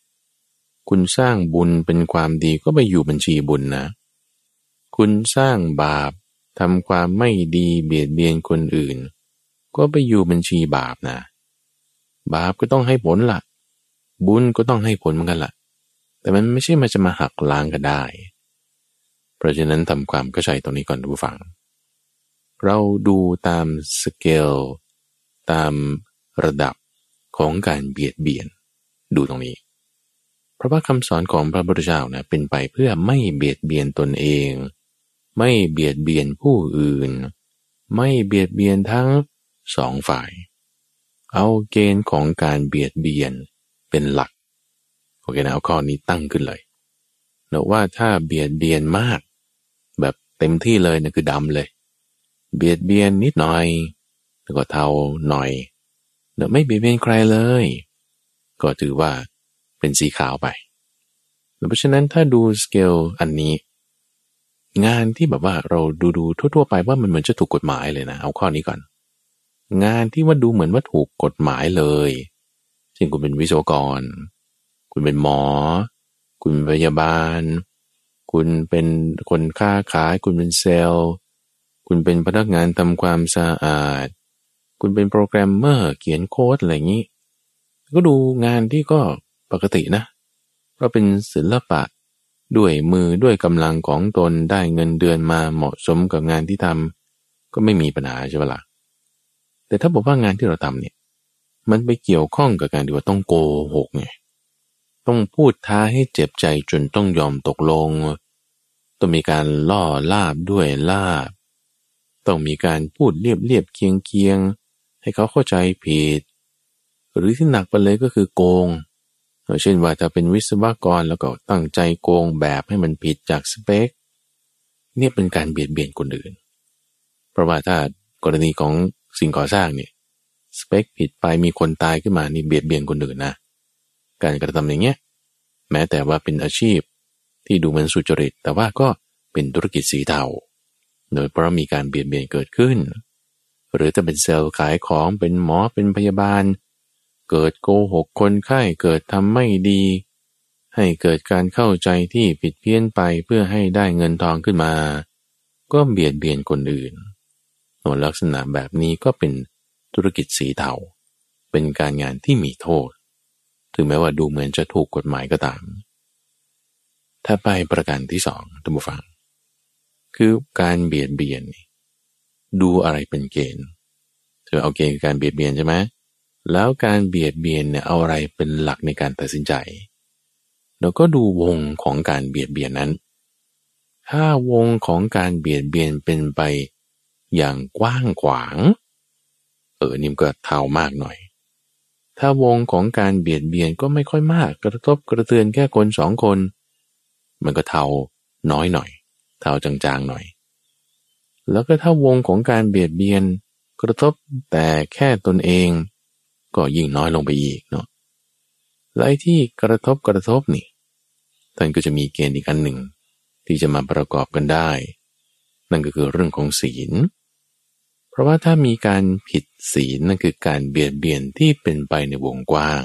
คุณสร้างบุญเป็นความดีก็ไปอยู่บัญชีบุญนะ คุณสร้างบาปทำความไม่ดีเบียดเบียนคนอื่น ก็ไปอยู่บัญชีบาปนะ บาปก็ต้องให้ผลละ่ะ บุญก็ต้องให้ผลเหมือนกันละ่ะ แต่มันไม่ใช่มาจะมาหักล้างกันได้ เพราะฉะนั้นทำความเข้าใจตรงนี้ก่อนดูฟัง เราดูตามสเกลตามระดับของการเบียดเบียน ดูตรงนี้ เพราะว่าคำสอนของพระพุทธเจ้านะเป็นไปเพื่อไม่เบียดเบียนตนเอง ไม่เบียดเบียนผู้อื่น ไม่เบียดเบียนทั้งสองฝ่าย เอาเกณฑ์ของการเบียดเบียนเป็นหลักโอเคนะเอาข้อนี้ตั้งขึ้นเลยนะว่าถ้าเบียดเบียนมาก แบบเต็มที่เลยนะคือดำเลย เบียดเบียนนิดหน่อย แล้วก็เทาหน่อยเไม่เบียดเบียนใครเลย ก็ถือว่า เป็นสีขาวไป เพราะฉะนั้นถ้าดูสเกลอันนี้ งานที่แบบว่าเราดูดูทั่วๆไปว่ามันเหมือนจะถูกกฎหมายเลยนะ เอาข้อนี้ก่อน งานที่ว่าดูเหมือนว่าถูกกฎหมายเลยเช่นคุณเป็นวิศวกร คุณเป็นหมอ คุณเป็นพยาบาล คุณเป็นคนค้าขาย คุณเป็นเซลล์ คุณเป็นพนักงานทำความสะอาด คุณเป็นโปรแกรมเมอร์เขียนโค้ดอะไรอย่างนี้ ก็ดูงานที่ก็ ปกตินะก็เป็นศิลปะด้วยมือด้วยกำลังของตนได้เงินเดือนมาเหมาะสมกับงานที่ทำก็ไม่มีปัญหาใช่ไหมละ่ะแต่ถ้าบอกว่างานที่เราทำเนี่ย มันไปเกี่ยวข้องกับการที่ว่าต้องโกหกไงต้องพูดท้าให้เจ็บใจจนต้องยอมตกลง ต้องมีการล่อลาบด้วยลาบ ต้องมีการพูดเรียบเรียบเคียงเคียงให้เขาเข้าใจผิด หรือที่หนักไปเลยก็คือโกง เช่นว่าถ้าเป็นวิศวกรแล้วก็ตั้งใจโกงแบบให้มันผิดจากสเปคเนี่ยเป็นการเบียดเบียนคนอื่น เพราะว่าถ้ากรณีของสิ่งก่อสร้างเนี่ยสเปคผิดไปมีคนตายขึ้นมานี่เบียดเบียนคนอื่นนะ การกระทำอย่างเงี้ยแม้แต่ว่าเป็นอาชีพที่ดูเหมือนสุจริต แต่ว่าก็เป็นธุรกิจสีเทาโดยเพราะมีการเบียดเบียนเกิดขึ้น หรือจะเป็นเซลล์ขายของเป็นหมอเป็นพยาบาล เกิดโกหกคนไข้เกิดทำไม่ดี ให้เกิดการเข้าใจที่ผิดเพี้ยนไปเพื่อให้ได้เงินทองขึ้นมา ก็เบียดเบียนคนอื่นตัวลักษณะแบบนี้ก็เป็นธุรกิจสีเทาเป็นการงานที่มีโทษ ถึงแม้ว่าดูเหมือนจะถูกกฎหมายก็ตาม ถ้าไปประการที่สองท่านผู้ฟัง คือการเบียดเบียน ดูอะไรเป็นเกณฑ์เธอเอาเกณฑ์การเบียดเบียนใช่ไหม แล้วการเบียดเบียนเนี่ยเอาอะไรเป็นหลักในการตัดสินใจ เราก็ดูวงของการเบียดเบียนนั้น ถ้าวงของการเบียดเบียนเป็นไปอย่างกว้างขวาง เออนิ่มก็เท่ามากหน่อย ถ้าวงของการเบียดเบียนก็ไม่ค่อยมาก กระทบกระเทือนแค่คนสองคน มันก็เท่าน้อยหน่อย เท่าจางๆหน่อย แล้วก็ถ้าวงของการเบียดเบียนกระทบแต่แค่ตนเอง ก็ยิ่งน้อยลงไปอีกเนาะและไอ้ที่กระทบกระทบนี่ ท่านก็จะมีเกณฑ์อีกอันหนึ่ง ที่จะมาประกอบกันได้ นั่นก็คือเรื่องของศีล เพราะว่าถ้ามีการผิดศีลนั่นคือการเบียดเบียนที่เป็นไปในวงกว้าง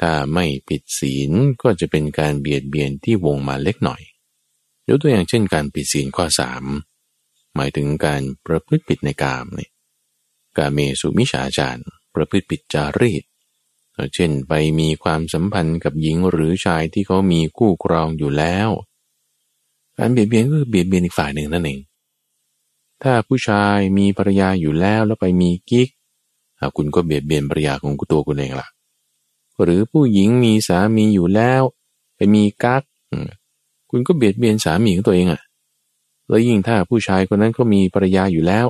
ถ้าไม่ผิดศีลก็จะเป็นการเบียดเบียนที่วงมาเล็กหน่อยยกตัวอย่างเช่นการผิดศีลข้อสามหมายถึงการประพฤติผิดในกามเนี่ยกาเมสุมิฉาจารย์ ประพฤติผิดจารีต เช่นไปมีความสัมพันธ์กับหญิงหรือชายที่เขามีคู่ครองอยู่แล้ว การเบียดเบียนก็คือเบียดเบียนอีกฝ่ายหนึ่งนั่นเอง ถ้าผู้ชายมีภรรยาอยู่แล้วแล้วไปมีกิ๊กคุณก็เบียดเบียนภรรยาของตัวคุณเองล่ะ หรือผู้หญิงมีสามีอยู่แล้ว ไปมีกั๊กคุณก็เบียดเบียนสามีของตัวเองอะ แล้วยิ่งถ้าผู้ชายคนนั้นก็มีภรรยาอยู่แล้ว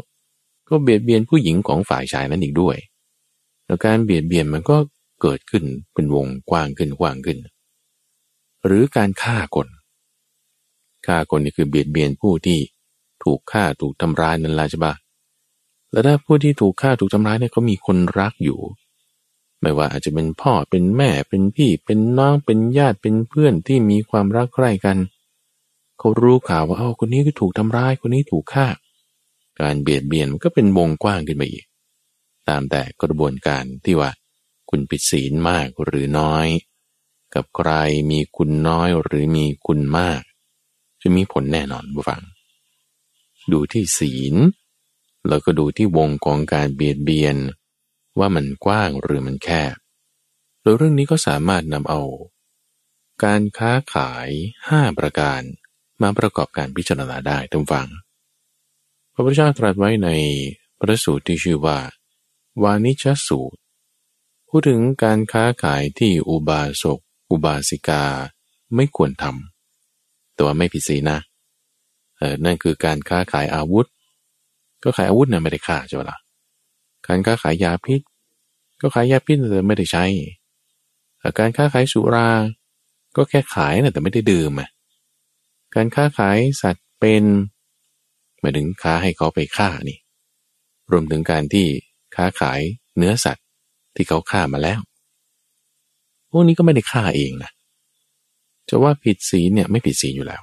ก็เบียดเบียนผู้หญิงของฝ่ายชายนั้นอีกด้วย แล้วการเบียดเบียนมันก็เกิดขึ้นเป็นวงกว้างขึ้นกว้างขึ้น หรือการฆ่าคนฆ่าคนนี่คือเบียดเบียนผู้ที่ถูกฆ่าถูกทำร้ายนั่นแหละใช่ปะแล้วถ้าผู้ที่ถูกฆ่าถูกทำร้ายเนี่ยเขามีคนรักอยู่ ไม่ว่าอาจจะเป็นพ่อเป็นแม่เป็นพี่ เป็นน้องเป็นญาติเป็นเพื่อนที่มีความรักใคร่กันเขารู้ข่าวว่าเอ้าคนนี้ก็ถูกทำร้ายคนนี้ถูกฆ่า การเบียดเบียนมันก็เป็นวงกว้างขึ้นไปอีก ตามแต่กระบวนการที่ว่า คุณผิดศีลมากหรือน้อย กับใครมีคุณน้อยหรือมีคุณมาก จะมีผลแน่นอนบุฟัง ดูที่ศีล แล้วก็ดูที่วงของการเบียดเบียน ว่ามันกว้างหรือมันแคบโดยเรื่องนี้ก็สามารถนำเอา การค้าขายห้าประการมาประกอบการพิจารณาได้ทุกฝัง พระพุทธเจ้าตรัสไว้ในพระสูตรที่ชื่อว่า วานิชสูตร พูดถึงการค้าขายที่อุบาสก อุบาสิกาไม่ควรทำแต่ว่าไม่ผิดศีลนะเออนั่นคือการค้าขายอาวุธ ก็ขายอาวุธนะไม่ได้ฆ่าใช่ไหมล่ะการค้าขายยาพิษ ก็ขายยาพิษแต่ไม่ได้ใช้การค้าขายสุรา ก็แค่ขายนะแต่ไม่ได้ดื่มอะการค้าขายสัตว์เป็นหมายถึงค้าให้เขาไปฆ่านี่ รวมถึงการที่ ค้าขายเนื้อสัตว์ที่เขาฆ่ามาแล้ว พวกนี้ก็ไม่ได้ฆ่าเองนะ จะว่าผิดศีลเนี่ยไม่ผิดศีลอยู่แล้ว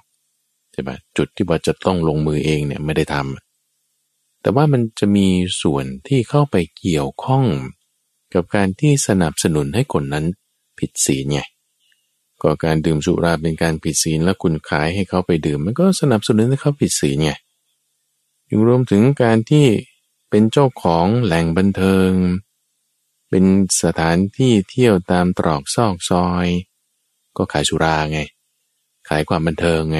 ใช่ไหมจุดที่ว่าจะต้องลงมือเองเนี่ยไม่ได้ทำแต่ว่ามันจะมีส่วนที่เข้าไปเกี่ยวข้องกับการที่สนับสนุนให้คนนั้นผิดศีลไงก็การดื่มสุราเป็นการผิดศีลแล้วคุณขายให้เขาไปดื่ม มันก็สนับสนุนให้เขาผิดศีลไงยังรวมถึงการที่ เป็นเจ้าของแหล่งบันเทิง เป็นสถานที่เที่ยวตามตรอกซอกซอย ก็ขายสุราไง ขายความบันเทิงไง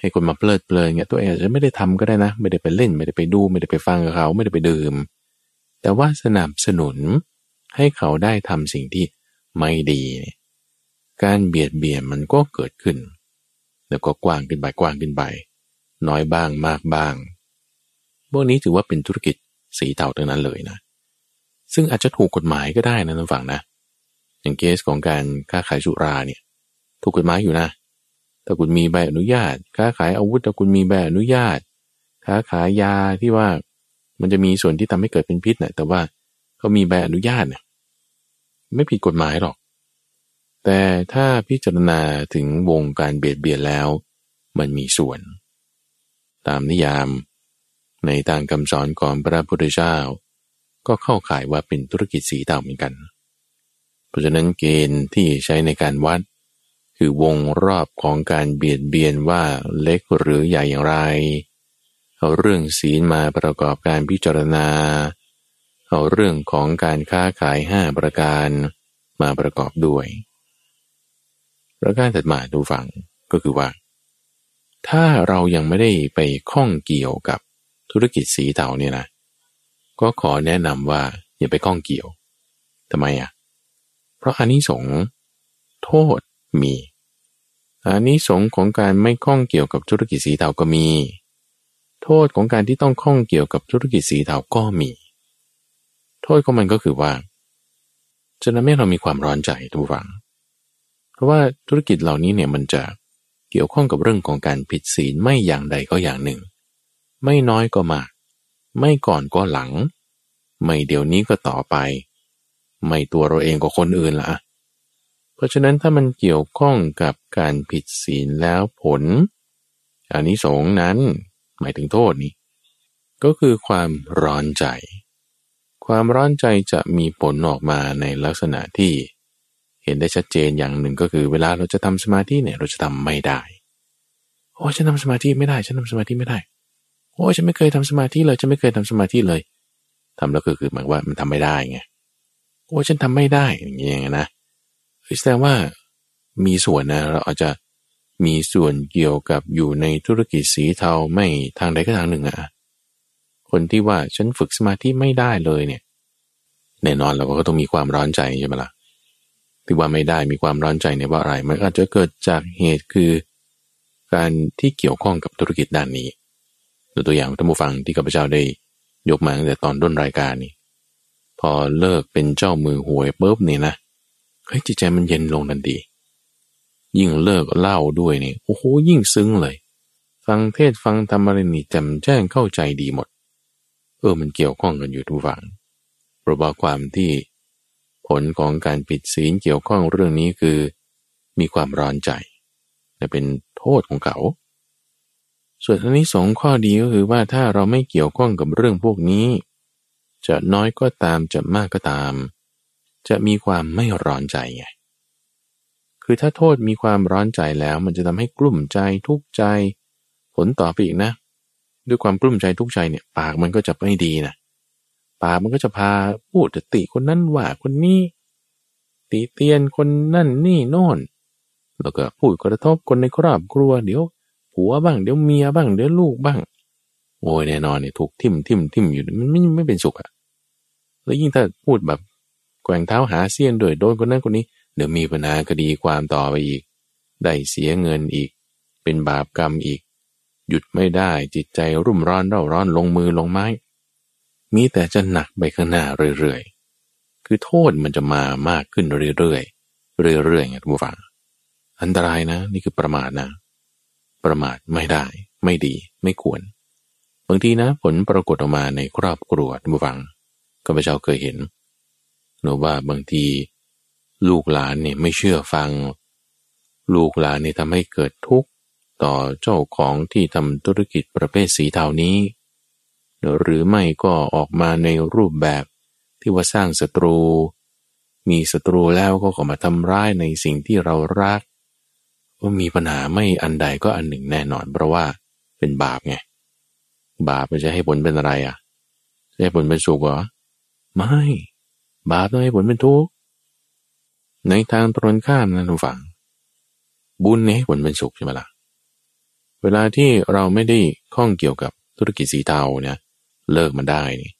ให้คนมาเพลิดเพลินเงี้ยตัวเองอาจจะไม่ได้ทำก็ได้นะ ไม่ได้ไปเล่น ไม่ได้ไปดู ไม่ได้ไปฟังกับเขา ไม่ได้ไปดื่ม แต่ว่าสนับสนุนให้เขาได้ทำสิ่งที่ไม่ดี การเบียดเบียนมันก็เกิดขึ้น แล้วก็กว้างขึ้นไปกว้างขึ้นไป น้อยบ้างมากบ้าง พวกนี้ถือว่าเป็นธุรกิจสีเทาทั้งนั้นเลยนะ ซึ่งอาจจะถูกกฎหมายก็ได้นะท่านฟังนะ อย่างเคสของการค้าขายสุราเนี่ยถูกกฎหมายอยู่นะ ถ้าคุณมีใบอนุญาต ค้าขายอาวุธถ้าคุณมีใบอนุญาต ค้าขายยาที่ว่ามันจะมีส่วนที่ทำให้เกิดเป็นพิษนะแต่ว่าเขามีใบอนุญาตเนี่ยไม่ผิดกฎหมายหรอก แต่ถ้าพิจารณาถึงวงการเบียดเบียนแล้ว มันมีส่วน ตามนิยาม ในทางคำสอนของพระพุทธเจ้า ก็เข้าข่ายว่าเป็นธุรกิจสีเทาเหมือนกัน เพราะฉะนั้นเกณฑ์ที่ใช้ในการวัด คือวงรอบของการเบียดเบียนว่าเล็กหรือใหญ่อย่างไร เอาเรื่องศีลมาประกอบการพิจารณา เอาเรื่องของการค้าขายห้าประการมาประกอบด้วย ประการถัดมาดูฟังก็คือว่า ถ้าเรายังไม่ได้ไปข้องเกี่ยวกับ ธุรกิจสีเทาเนี่ยนะ ก็ขอแนะนำว่าอย่าไปข้องเกี่ยวทำไมอะ เพราะอันนี้สงโทษมีอันนี้สงของการไม่ข้องเกี่ยวกับธุรกิจสีเทาก็มี โทษของการที่ต้องข้องเกี่ยวกับธุรกิจสีเทาก็มี โทษของมันก็คือว่าจะทำให้เรามีความร้อนใจทุกฝัง เพราะว่าธุรกิจเหล่านี้เนี่ยมันจะเกี่ยวข้องกับเรื่องของการผิดศีลไม่อย่างใดก็อย่างหนึ่ง ไม่น้อยก็มาก ไม่ก่อนก็หลัง ไม่เดี๋ยวนี้ก็ต่อไป ไม่ตัวเราเองก็คนอื่นละเพราะฉะนั้นถ้ามันเกี่ยวข้องกับการผิดศีลแล้วผลอันนี้สงนั้นหมายถึงโทษนี้ ก็คือความร้อนใจ ความร้อนใจจะมีผลออกมาในลักษณะที่เห็นได้ชัดเจนอย่างหนึ่งก็คือเวลาเราจะทำสมาธิเนี่ยเราจะทำไม่ได้ โอ้ฉันทำสมาธิไม่ได้ ฉันทำสมาธิไม่ได้ โอ้ฉันไม่เคยทำสมาธิเลยฉันไม่เคยทำสมาธิเลยทำแล้วก็คือหมายว่ามันทำไม่ได้ไงโอ้ฉันทำไม่ได้อย่างเงี้ยนะแสดงว่ามีส่วนนะเราอาจจะมีส่วนเกี่ยวกับอยู่ในธุรกิจสีเทาไม่ทางใดก็ทางหนึ่งอะคนที่ว่าฉันฝึกสมาธิไม่ได้เลยเนี่ยแน่นอนเราก็ต้องมีความร้อนใจใช่ไหมละ่ะที่ว่าไม่ได้มีความร้อนใจในว่าอะไร มันอาจจะเกิดจากเหตุคือ การที่เกี่ยวข้องกับธุรกิจด้านนี้ ตัวอย่างท่านผู้ฟังที่ข้าพเจ้าได้ยกมาตั้งแต่ตอนต้นรายการนี่พอเลิกเป็นเจ้ามือหวยปุ๊บนี่นะเฮ้ยจิตใจมันเย็นลงทันทียิ่งเลิกเล่าด้วยนี่โอ้โหยิ่งซึ้งเลย ฟังเทศฟังธรรมะไรนี่จำแจ้งเข้าใจดีหมด เออมันเกี่ยวข้องกันอยู่ทุกฝั่งเพราะว่าความที่พลของการปิดศีลเกี่ยวข้องเรื่องนี้คือ มีความร้อนใจและเป็นโทษของเขา ส่วนอันนี้สองข้อดีก็คือว่าถ้าเราไม่เกี่ยวข้องกับเรื่องพวกนี้ จะน้อยก็ตามจะมากก็ตาม จะมีความไม่ร้อนใจไงคือถ้าโทษมีความร้อนใจแล้ว มันจะทำให้กลุ่มใจทุกข์ใจ ผลต่อไปอีกนะ ด้วยความกลุ่มใจทุกข์ใจเนี่ย ปากมันก็จะไม่ดีนะปากมันก็จะพาพูดติคนนั้นว่าคนนี้ติเตียนคนนั่นนี่โน่นแล้วก็พูดกระทบคนในครอบครัวเดี๋ยว ผัวบ้างเดี๋ยวเมียบ้างเดี๋ยวลูกบ้าง โอ้ยแน่นอนเนี่ยถูกทิ่มทิ่มทิ่มอยู่มันไม่ไม่เป็นสุขอะแล้วยิ่งถ้าพูดแบบแกว่งเท้าหาเสี้ยนด้วยโดนคนนั้นคนนี้ เดี๋ยวมีปัญหาคดีความต่อไปอีก ได้เสียเงินอีก เป็นบาปกรรมอีก หยุดไม่ได้จิตใจรุ่มร้อนเร่าร้อนลงมือลงไม้ มีแต่จะหนักไปข้างหน้าเรื่อยๆ คือโทษมันจะมามากขึ้นเรื่อยๆ เรื่อยๆไงทุกฝัง อันตรายนะ นี่คือประมาทนะ ประมาทไม่ได้ ไม่ดี ไม่ควร บางทีนะ ผลปรากฏออกมาในครอบครัวทุกฝังก็ไปเจ้าเคยเห็นหนูว่าบางที ลูกหลานเนี่ยไม่เชื่อฟัง ลูกหลานเนี่ยทำให้เกิดทุกข์ต่อเจ้าของที่ทำธุรกิจประเภทสีเทานี้ หรือไม่ก็ออกมาในรูปแบบที่ว่าสร้างศัตรู มีศัตรูแล้วก็ขอมาทำร้ายในสิ่งที่เรารัก ว่ามีปัญหาไม่อันใดก็อันหนึ่งแน่นอน เพราะว่าเป็นบาปไง บาปมันจะให้ผลเป็นอะไรอะจะให้ผลเป็นสุขเหรอ ไม่ บาปต้องให้ผลเป็นทุกข์ในทางตรงข้ามนะทุกฝังบุญเนี่ยให้ผลเป็นสุขใช่ไหมละ่ะเวลาที่เราไม่ได้ข้องเกี่ยวกับธุรกิจสีเทาเนี่ยเลิกมันได้นี่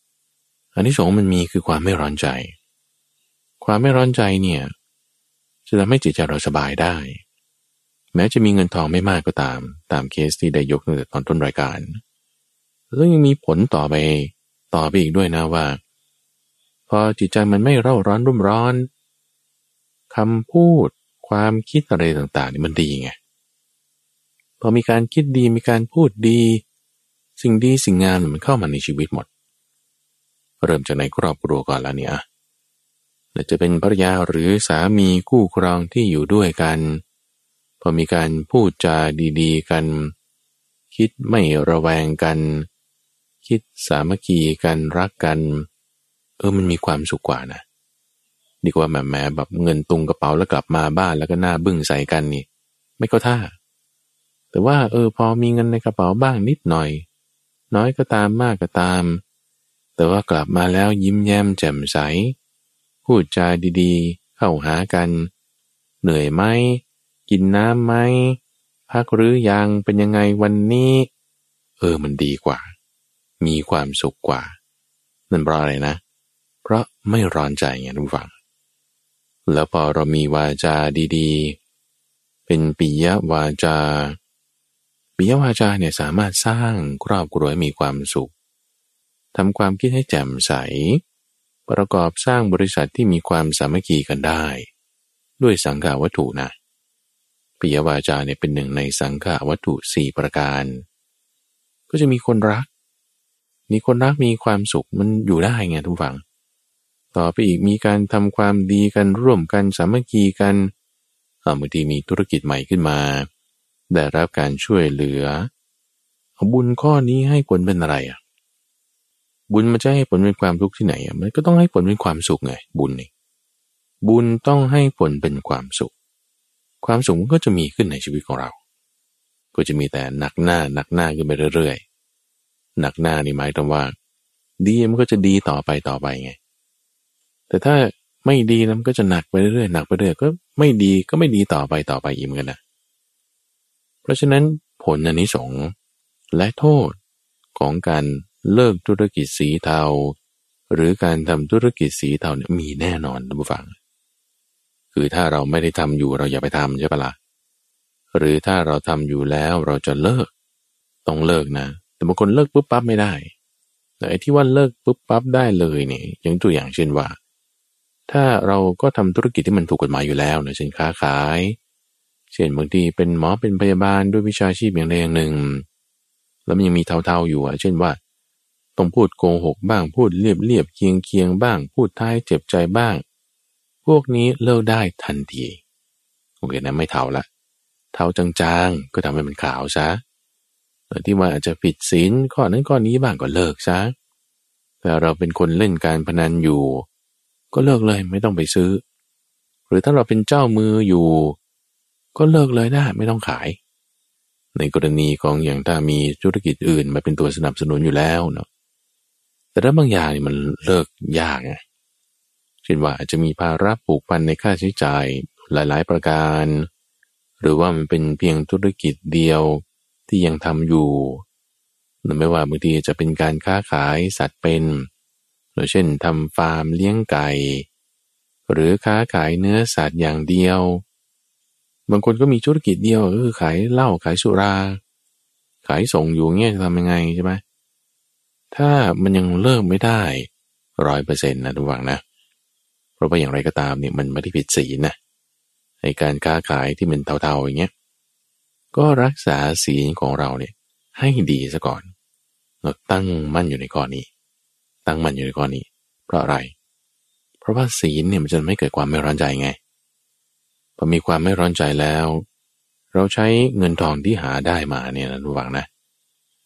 อันที่สองมันมีคือความไม่ร้อนใจ ความไม่ร้อนใจเนี่ยจะทำให้จิตใจเราสบายได้ แม้จะมีเงินทองไม่มากก็ตาม ตามเคสที่ได้ยกตั้งแต่ตอนต้นรายการแล้วยังมีผลต่อไป ต่อไปอีกด้วยนะว่า พอจิตใจมันไม่เร่าร้อนรุ่มร้อนคำพูดความคิดอะไรต่างๆนี่มันดีไงพอมีการคิดดีมีการพูดดี สิ่งดีสิ่งงามมันเข้ามาในชีวิตหมด เริ่มจากในครอบครัวก่อนแล้วเนี่ยจะเป็นภรรยาหรือสามีคู่ครองที่อยู่ด้วยกัน พอมีการพูดจาดีๆ กัน คิดไม่ระแวงกัน คิดสามัคคีกันรักกัน เออมันมีความสุขกว่านะดีกว่าแหมแหมแบบเงินตุงกระเป๋าแล้วกลับมาบ้านแล้วก็หน้าบึ้งใส่กันนี่ ไม่ก็ท่า แต่ว่า เออ พอมีเงินในกระเป๋าบ้างนิดหน่อย น้อยก็ตามมากก็ตาม แต่ว่ากลับมาแล้วยิ้มแย้มแจ่มใส พูดจาดีๆ เข้าหากัน เหนื่อยไหม กินน้ำไหมพักหรือยังเป็นยังไงวันนี้ เออมันดีกว่า มีความสุขกว่า นั่นเพราะอะไรนะ เพราะไม่ร้อนใจไงทุกฝัง แล้วพอเรามีวาจาดีๆ เป็นปิยวาจาปิยวาจาเนี่ยสามารถสร้างครอบครัวให้มีความสุขทำความคิดให้แจ่มใส ประกอบสร้างบริษัทที่มีความสามัคคีกันได้ ด้วยสังขาวัตถุนะ ปิยวาจาเนี่ยเป็นหนึ่งในสังขาวัตถุสี่ประการ ก็จะมีคนรัก มีคนรักมีความสุขมันอยู่ได้ไงทุกฝัง ต่อไปอีกมีการทำความดีกันร่วมกันสามัคคีกันบางทีมีธุรกิจใหม่ขึ้นมา ได้รับการช่วยเหลือ บุญข้อนี้ให้ผลเป็นอะไรอะบุญมันจะให้ผลเป็นความทุกข์ที่ไหนอะมันก็ต้องให้ผลเป็นความสุขไงบุญนี่บุญต้องให้ผลเป็นความสุข ความสุขมันก็จะมีขึ้นในชีวิตของเรา ก็จะมีแต่หนักหน้าหนักหน้าขึ้นไปเรื่อยๆ หนักหน้านี่หมายถึงว่า ดีมันก็จะดีต่อไปต่อไปไง แต่ถ้าไม่ดีนะมันก็จะหนักไปเรื่อยๆหนักไปเรื่อยก็ไม่ดีก็ไม่ดีต่อไปต่อไปอีกเหมือนกันนะ เพราะฉะนั้นผลอันนี้สงและโทษของการเลิกธุรกิจสีเทา หรือการทำธุรกิจสีเทาเนี่ยมีแน่นอนท่านผู้ฟัง คือถ้าเราไม่ได้ทำอยู่เราอย่าไปทำใช่ปะละ่ะหรือถ้าเราทำอยู่แล้วเราจะเลิก ต้องเลิกนะ แต่บางคนเลิกปุ๊บปั๊บไม่ได้แต่ไอ้ที่ว่าเลิกปุ๊บปั๊บได้เลยเนี่ยอย่างตัวอย่างเช่นว่า ถ้าเราก็ทำธุรกิจที่มันถูกกฎหมายอยู่แล้วนะเช่นค้าขาย เช่นบางทีเป็นหมอเป็นพยาบาลด้วยวิชาชีพอย่างใดอย่างหนึ่ง แล้วมันยังมีเท่าๆอยู่อะ เช่นว่า ต้องพูดโกหกบ้างพูดเรียบเรียบเคียงเคียงบ้าง พูดท้ายเจ็บใจบ้าง วกนี้เลิกได้ทันทีโอเคนะไม่เทาละเทาจางๆ ก็ทำให้มันขาวซะที่ว่าอาจจะผิดศีลข้อนั้นข้อนี้บ้างก็เลิกซะแต่เราเป็นคนเล่นการพนันอยู่ ก็เลิกเลยไม่ต้องไปซื้อ หรือถ้าเราเป็นเจ้ามืออยู่ ก็เลิกเลยได้ไม่ต้องขาย ในกรณีของอย่างถ้ามีธุรกิจอื่นมาเป็นตัวสนับสนุนอยู่แล้วเนาะแต่ถ้าบางอย่างนี่มันเลิกยากไง ช่นว่าอาจจะมีภาระผูกพันในค่าใช้จ่ายหลายๆ ประการ หรือว่ามันเป็นเพียงธุรกิจเดียวที่ยังทำอยู่ไม่ว่าบางทีจะเป็นการค้าขายสัตว์เป็นหรือเช่นทำฟาร์มเลี้ยงไก่ หรือค้าขายเนื้อสัตว์อย่างเดียว บางคนก็มีธุรกิจเดียวคือขายเหล้าขายสุรา ขายส่งอยู่เงี้ยจะทำยังไงใช่ไหมถ้ามันยังเลิกไม่ได้ร้อยเปอร์เซ็นต์นะทุกฝังนะ ราะว่าอย่างไรก็ตามเนี่ยมันไม่ได้ผิดศีลนะในการค้าขายที่มันเท่าๆอย่างเงี้ยก็รักษาศีลของเราเนี่ยให้ดีซะก่อน เราตั้งมั่นอยู่ในข้อนี้ ตั้งมั่นอยู่ในข้อนี้ เพราะอะไร เพราะว่าศีลเนี่ยมันจะไม่เกิดความไม่ร้อนใจไงพอมีความไม่ร้อนใจแล้ว เราใช้เงินทองที่หาได้มาเนี่ยนะระวังนะ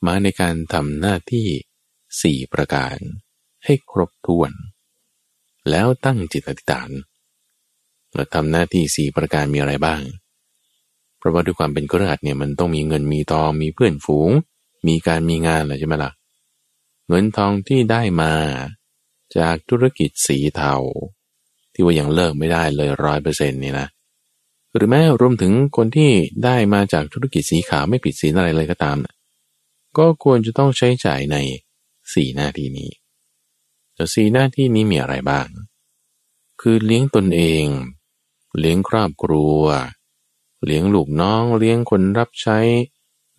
มาในการทำหน้าที่สี่ประการให้ครบถ้วน แล้วตั้งจิตอธิษฐานเราทำหน้าที่สี่ประการมีอะไรบ้าง เพราะว่าด้วยความเป็นกระหัสเนี่ยมันต้องมีเงินมีทองมีเพื่อนฝูง มีการมีงานอะไรใช่ไหมละ่ะ เงินทองที่ได้มาจากธุรกิจสีเทาที่ว่ายังเลิกไม่ได้เลยร้อยเปอร์เซ็นต์นี่นะ หรือแม้รวมถึงคนที่ได้มาจากธุรกิจสีขาวไม่ผิดศีลอะไรเลยก็ตามก็ควรจะต้องใช้จ่ายในสี่หน้าที่นี้ แต่สี่หน้าที่นี้มีอะไรบ้าง คือเลี้ยงตนเอง เลี้ยงครอบครัว เลี้ยงลูกน้อง เลี้ยงคนรับใช้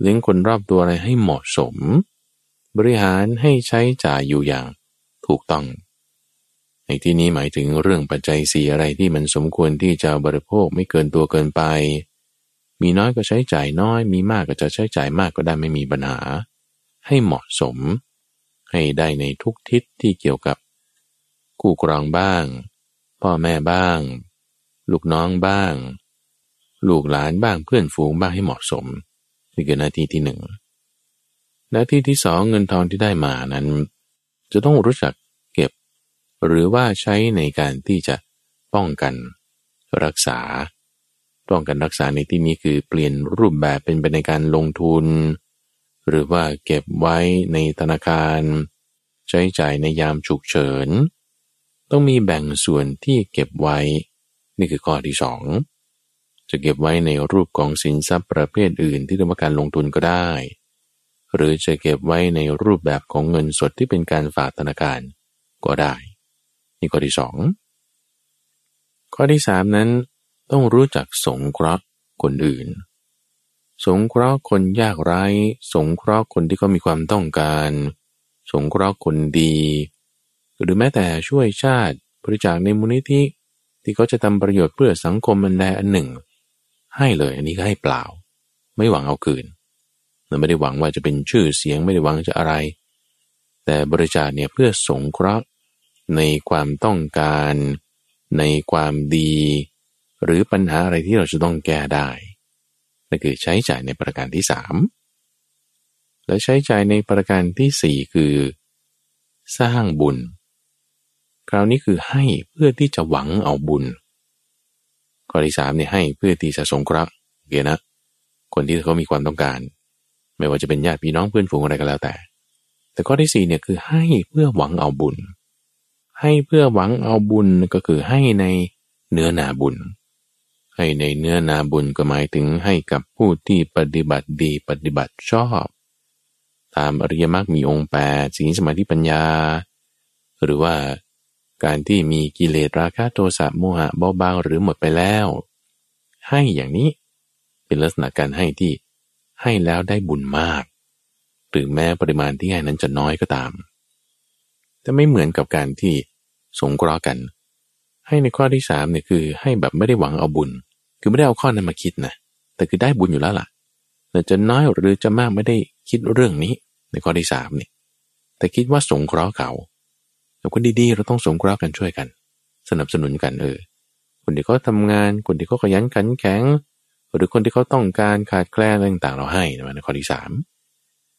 เลี้ยงคนรอบตัวอะไรให้เหมาะสม บริหารให้ใช้จ่ายอยู่อย่างถูกต้อง ในที่นี้หมายถึงเรื่องปัจจัยสีอะไรที่มันสมควรที่จะบริโภคไม่เกินตัวเกินไป มีน้อยก็ใช้จ่ายน้อย มีมากก็จะใช้จ่ายมากก็ได้ไม่มีปัญหา ให้เหมาะสม ให้ได้ในทุกทิศที่เกี่ยวกับคู่ครองบ้าง พ่อแม่บ้าง ลูกน้องบ้าง ลูกหลานบ้างเพื่อนฝูงบ้างให้เหมาะสมนี่คือหน้าที่ที่หนึ่งหน้าที่ที่สองเงินทองที่ได้มานั้น จะต้องรู้จักเก็บ หรือว่าใช้ในการที่จะป้องกันรักษา ป้องกันรักษาในที่นี้คือเปลี่ยนรูปแบบเป็นไปในการลงทุน หรือว่าเก็บไว้ในธนาคาร ใช้จ่ายในยามฉุกเฉิน ต้องมีแบ่งส่วนที่เก็บไว้ นี่คือข้อที่สองจะเก็บไว้ในรูปของสินทรัพย์ประเภทอื่นที่เรียกว่าการลงทุนก็ได้ หรือจะเก็บไว้ในรูปแบบของเงินสดที่เป็นการฝากธนาคารก็ได้ นี่ข้อที่สองข้อที่สามนั้นต้องรู้จักสงเคราะห์คนอื่น สงเคราะห์คนยากไร้สงเคราะห์คนที่เขามีความต้องการ สงเคราะห์คนดี หรือแม้แต่ช่วยชาติบริจาคในมูลนิธิที่เขาจะทำประโยชน์เพื่อสังคมอันใดอันหนึ่ง ให้เลยอันนี้ก็ให้เปล่า ไม่หวังเอาคืนเราไม่ได้หวังว่าจะเป็นชื่อเสียงไม่ได้หวังจะอะไร แต่บริจาคเนี่ยเพื่อสงเคราะห์ในความต้องการ ในความดี หรือปัญหาอะไรที่เราจะต้องแก้ได้ นั่นคือใช้จ่ายในประการที่สามและใช้จ่ายในประการที่สี่คือ สร้างบุญ คราวนี้คือให้เพื่อที่จะหวังเอาบุญ ข้อที่สามเนี่ยให้เพื่อที่จะสงเคราะห์โอเคนะ คนที่เขามีความต้องการ ไม่ว่าจะเป็นญาติพี่น้องเพื่อนฝูงอะไรก็แล้วแต่ แต่ข้อที่สี่เนี่ยคือให้เพื่อหวังเอาบุญ ให้เพื่อหวังเอาบุญก็คือให้ในเนื้อนาบุญ ให้ในเนื้อนาบุญก็หมายถึงให้กับผู้ที่ปฏิบัติดีปฏิบัติชอบ ตามอริยมรรคมีองค์แปดสีสมาธิปัญญา หรือว่าการที่มีกิเลสราคะโทสะโมหะเบาบางหรือหมดไปแล้ว ให้อย่างนี้เป็นลักษณะการให้ที่ให้แล้วได้บุญมาก หรือแม้ปริมาณที่ให้นั้นจะน้อยก็ตาม แต่ไม่เหมือนกับการที่สงเคราะห์กัน ให้ในข้อที่สามเนี่ยคือ ให้แบบไม่ได้หวังเอาบุญ คือไม่ได้เอาข้อนั้นมาคิดนะแต่คือได้บุญอยู่แล้วล่ะแต่จะน้อยหรือจะมากไม่ได้คิดเรื่องนี้ ในข้อที่สามเนี่ยแต่คิดว่าสงเคราะห์เขาแต่คนดีๆเราต้องสงเคราะห์กันช่วยกัน สนับสนุนกันเออคนที่เขาทางานคนที่เขาขยันขันแข็ง หรือคนที่เขาต้องการขาดแคลนอะไรต่างๆ เราให้นะในข้อที่สาม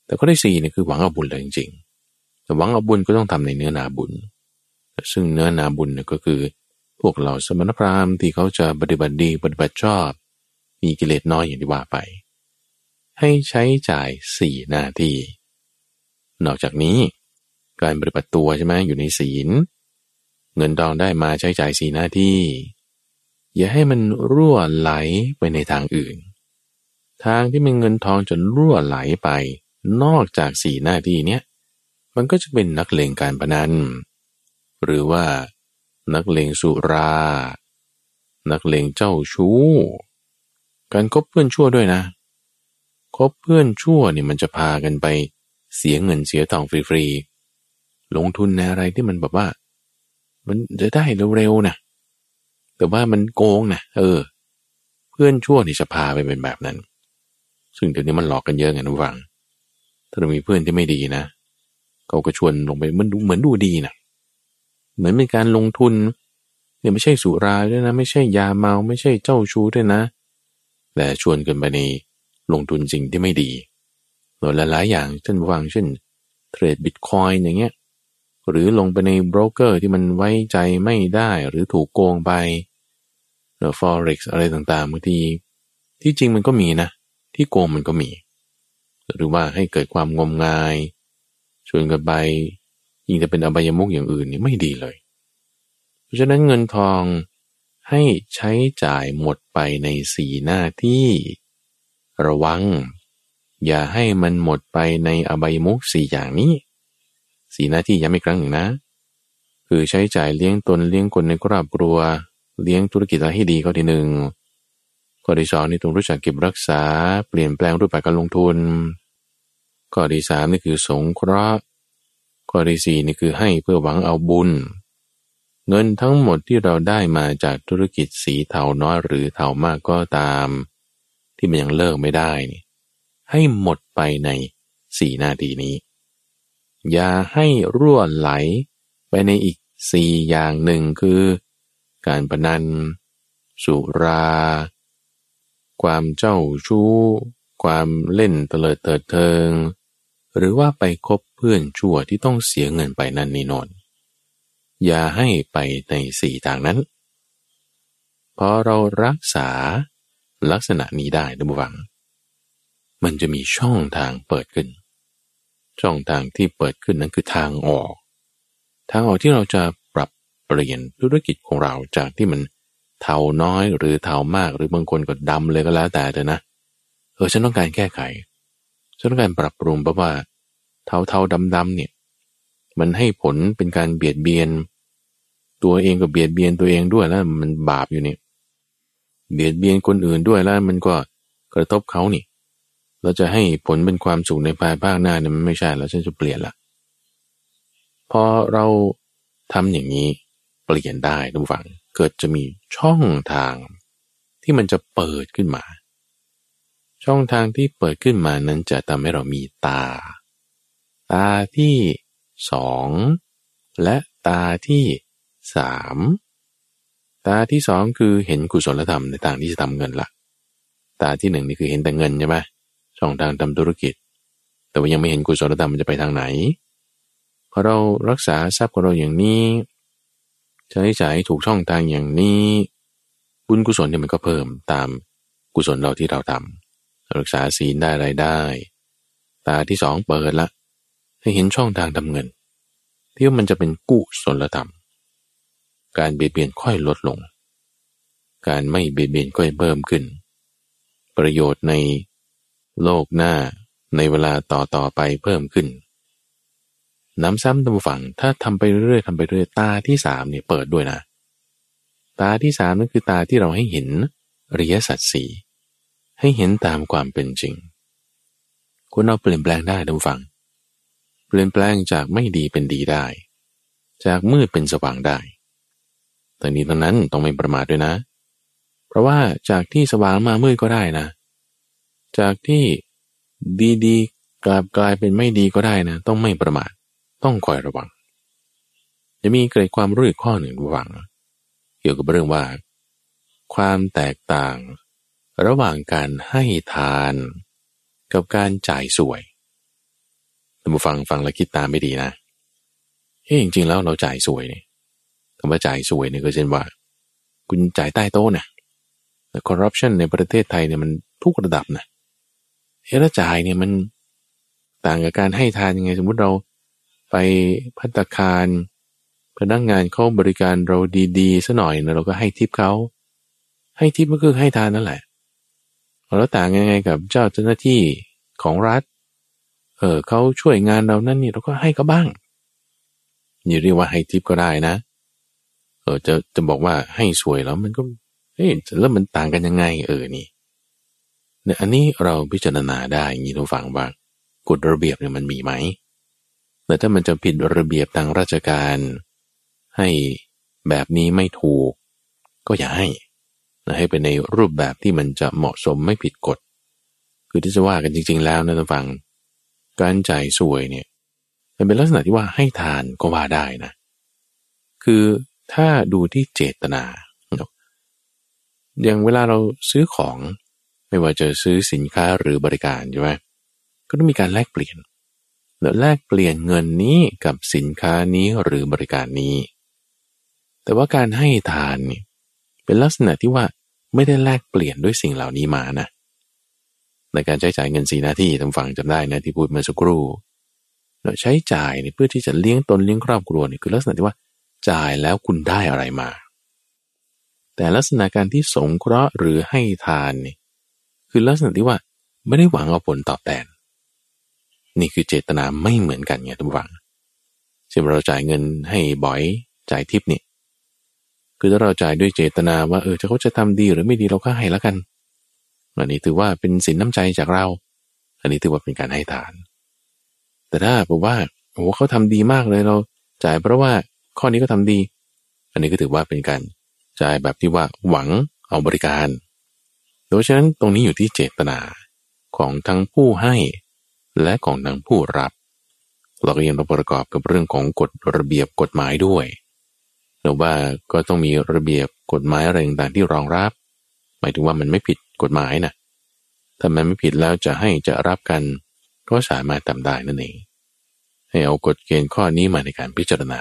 แต่ข้อที่สี่เนี่ยคือหวังเอาบุญเลยจริงๆแต่หวังเอาบุญก็ต้องทำในเนื้อนาบุญ ซึ่งเนื้อนาบุญเนี่ยก็คือ พวกเราสมณพราหมณ์ที่เขาจะปฏิบัติดีปฏิบัติชอบ มีกิเลสน้อยอย่างที่ว่าไป ให้ใช้จ่ายสี่หน้าที่ นอกจากนี้การปฏิบัติตัวใช่ไหมอยู่ในศีล เงินทองได้มาใช้จ่ายสี่หน้าที่ อย่าให้มันรั่วไหลไปในทางอื่น ทางที่มันเงินทองจะรั่วไหลไป นอกจากสี่หน้าที่เนี้ยมันก็จะเป็นนักเลงการพนันหรือว่า นักเลงสุรา นักเลงเจ้าชู้ การคบเพื่อนชั่วด้วยนะ คบเพื่อนชั่วเนี่ยมันจะพากันไปเสียเงินเสียทองฟรีๆ ลงทุนในอะไรที่มันแบบว่า มันจะได้เร็วๆนะ แต่ว่ามันโกงนะเออ เพื่อนชั่วนี่จะพาไปเป็นแบบนั้น ซึ่งเดี๋ยวนี้มันหลอกกันเยอะไงนะฟัง ถ้าเรามีเพื่อนที่ไม่ดีนะ เขาก็ชวนลงไปมันดูเหมือนดูดีนะ เหมือนเป็นการลงทุน เนี่ยไม่ใช่สุราด้วยนะ ไม่ใช่ยาเมาไม่ใช่เจ้าชู้ด้วยนะ แต่ชวนกันไปในลงทุนสิ่งที่ไม่ดีหลายหลายอย่างเช่นวางเช่นเทรดบิตคอยน์อย่างเงี้ยหรือลงไปในโบรกเกอร์ที่มันไว้ใจไม่ได้หรือถูกโกงไปหรือ forex อะไรต่างๆบางทีที่จริงมันก็มีนะ ที่โกงมันก็มี หรือว่าให้เกิดความงมงายชวนกันไป ยิ่งจะเป็นอบายมุกอย่างอื่นนี่ไม่ดีเลย เพราะฉะนั้นเงินทองให้ใช้จ่ายหมดไปในสีหน้าที่ ระวัง อย่าให้มันหมดไปในอบายมุกสี่อย่างนี้ สีหน้าที่ย้ำอีกครั้งหนึ่งนะ คือใช้จ่ายเลี้ยงตนเลี้ยงคนในครอบครัว เลี้ยงธุรกิจอะไรให้ดีก็ทีหนึ่งข้อที่สองนี่ต้องรู้จักเก็บรักษา เปลี่ยนแปลงรูปแบบการลงทุน ข้อที่สามนี่คือสงเคราะห์ ข้อที่สี่นี่คือให้เพื่อหวังเอาบุญ เงินทั้งหมดที่เราได้มาจากธุรกิจสีเทาน้อยหรือเทามากก็ตาม ที่มันยังเลิกไม่ได้นี่ให้หมดไปในสี่นาทีนี้ อย่าให้รั่วไหลไปในอีกสี่อย่างหนึ่งคือ การพนัน สุรา ความเจ้าชู้ ความเล่นเตลิดเถิดเทิง หรือว่าไปคบเพื่อนชั่วที่ต้องเสียเงินไปนั่นนี่นนอย่าให้ไปในสี่ทางนั้นพอเรารักษาลักษณะนี้ได้ดูบัง มันจะมีช่องทางเปิดขึ้น ช่องทางที่เปิดขึ้นนั้นคือทางออก ทางออกที่เราจะปรับเปลี่ยนธุรกิจของเราจากที่มันเทาน้อยหรือเทามากหรือบางคนก็ดำเลยก็แล้วแต่เถอะนะเออฉันต้องการแก้ไข ฉันต้องการปรับปรุงเพราะว่าเทาเทาดำดำเนี่ย มันให้ผลเป็นการเบียดเบียน ตัวเองก็เบียดเบียนตัวเองด้วยแล้วมันบาปอยู่นี่เบียดเบียนคนอื่นด้วยแล้วมันก็กระทบเขานี่ เราจะให้ผลเป็นความสุขในภายภาคหน้าเนี่ยมันไม่ใช่แล้วฉันจะเปลี่ยนละพอเราทำอย่างนี้เปลี่ยนได้ทุกฝังเกิดจะมีช่องทางที่มันจะเปิดขึ้นมา ช่องทางที่เปิดขึ้นมานั้นจะทำให้เรามีตา ตาที่สองและตาที่สามตาที่สองคือเห็นกุศลธรรมในทางที่จะทำเงินละตาที่หนึ่งนี่คือเห็นแต่เงินใช่ไหมช่องทางทำธุรกิจ แต่ว่ายังไม่เห็นกุศลธรรมมันจะไปทางไหนพอเรารักษาทรัพย์ของเราอย่างนี้ใช้จ่ายถูกช่องทางอย่างนี้ บุญกุศลเนี่ยมันก็เพิ่มตามกุศลเราที่เราทำ รักษาศีลได้ไรได้ ตาที่สองเปิดละ ให้เห็นช่องทางทำเงิน ที่มันจะเป็นกุศลธรรม การเบียดเบียนค่อยลดลง การไม่เบียดเบียนก็เพิ่มขึ้น ประโยชน์ในโลกหน้าในเวลาต่อต่อไปเพิ่มขึ้น น้ำซ้ำตำฝังถ้าทำไปเรื่อยๆทำไปเรื่อยตาที่สามเนี่ยเปิดด้วยนะ ตาที่สามนั่นคือตาที่เราให้เห็นอริยสัจสี่ ให้เห็นตามความเป็นจริง คนเราเปลี่ยนแปลงได้ทุกฝัง เปลี่ยนแปลงจากไม่ดีเป็นดีได้ จากมืดเป็นสว่างได้แต่นี้ตรงนั้นต้องไม่ประมาทด้วยนะ เพราะว่าจากที่สว่างมามืดก็ได้นะ จากที่ดีๆกลับกลายเป็นไม่ดีก็ได้นะ ต้องไม่ประมาท ต้องคอยระวัง จะมีเกิดความรู้อีกข้อหนึ่งระวัง เกี่ยวกับเรื่องว่า ความแตกต่าง ระหว่างการให้ทาน กับการจ่ายสวยท่านผู้ฟังฟังแล้วคิดตามไม่ดีนะเฮ้จริงๆแล้วเราจ่ายสวยเนี่ยคำว่าจ่ายสวยเนี่ยก็เช่นว่า คุณจ่ายใต้โต๊ะนะแต่คอร์รัปชันในประเทศไทยเนี่ยมันทุกระดับนะเฮ้แล้วจ่ายเนี่ยมันต่างกับการให้ทานยังไง สมมุติเราไปพัตคารพนักงานเขาบริการเราดีๆซะหน่อยนะเราก็ให้ทิปเขาให้ทิปก็คือให้ทานนั่นแหละ แล้วต่างยังไงกับเจ้าเจ้าหน้าที่ของรัฐ เออเขาช่วยงานเรานั่นนี่เราก็ให้เขาบ้างอย่าเรียกว่าให้ทิปก็ได้นะ เออจะจะบอกว่าให้สวยแล้วมันก็เฮ้ยแล้วมันต่างกันยังไง เออนี่เนี่ยอันนี้เราพิจารณาได้อย่างนี้ทุกฝังว่ากฎระเบียบเนี่ยมันมีไหมแต่ถ้ามันจะผิดระเบียบทางราชการ ให้แบบนี้ไม่ถูก ก็อย่าให้ ให้เป็นในรูปแบบที่มันจะเหมาะสมไม่ผิดกฎ คือที่จะว่ากันจริง ๆ แล้วนะท่านฟัง การจ่ายสวยเนี่ยมันเป็นลักษณะที่ว่าให้ทานก็ว่าได้นะ คือถ้าดูที่เจตนา อย่างเวลาเราซื้อของไม่ว่าจะซื้อสินค้าหรือบริการใช่ไหมก็ต้องมีการแลกเปลี่ยนแล้วแลกเปลี่ยนเงินนี้กับสินค้านี้หรือบริการนี้ แต่ว่าการให้ทานเนี่ยเป็นลักษณะที่ว่า ไม่ได้แลกเปลี่ยนด้วยสิ่งเหล่านี้มานะในการใช้จ่ายเงินสีหน้าที่ทางฝั่งจำได้นะที่พูดเมื่อสักครู่เราใช้จ่ายเพื่อที่จะเลี้ยงตนเลี้ยงครอบครัวนี่คือลักษณะที่ว่าจ่ายแล้วคุณได้อะไรมา แต่ลักษณะการที่สงเคราะห์หรือให้ทานนี่คือลักษณะที่ว่าไม่ได้หวังเอาผลตอบแทน นี่คือเจตนาไม่เหมือนกันไงทุกฝังเช่นเราจ่ายเงินให้บ่อยจ่ายทิปนี่ คือถ้าเราจ่ายด้วยเจตนาว่าเออจะเขาจะทำดีหรือไม่ดีเราก็ให้แล้วกันอันนี้ถือว่าเป็นสินน้ำใจจากเรา อันนี้ถือว่าเป็นการให้ทาน แต่ถ้าบอกว่าโอ้เขาทำดีมากเลยเรา จ่ายเพราะว่าข้อนี้ก็ทำดี อันนี้ก็ถือว่าเป็นการจ่ายแบบที่ว่าหวังเอาบริการ โดยฉะนั้นตรงนี้อยู่ที่เจตนาของทั้งผู้ให้และของทั้งผู้รับ เราก็ยังต้องประกอบกับเรื่องของกฎระเบียบกฎหมายด้วย หรือว่าก็ต้องมีระเบียบกฎหมายอะไรต่างๆที่รองรับ หมายถึงว่ามันไม่ผิดกฎหมายนะถ้ามันไม่ผิดแล้วจะให้จะรับกัน ก็สามารถทำได้นั่นเอง ให้เอากฎเกณฑ์ข้อนี้มาในการพิจารณา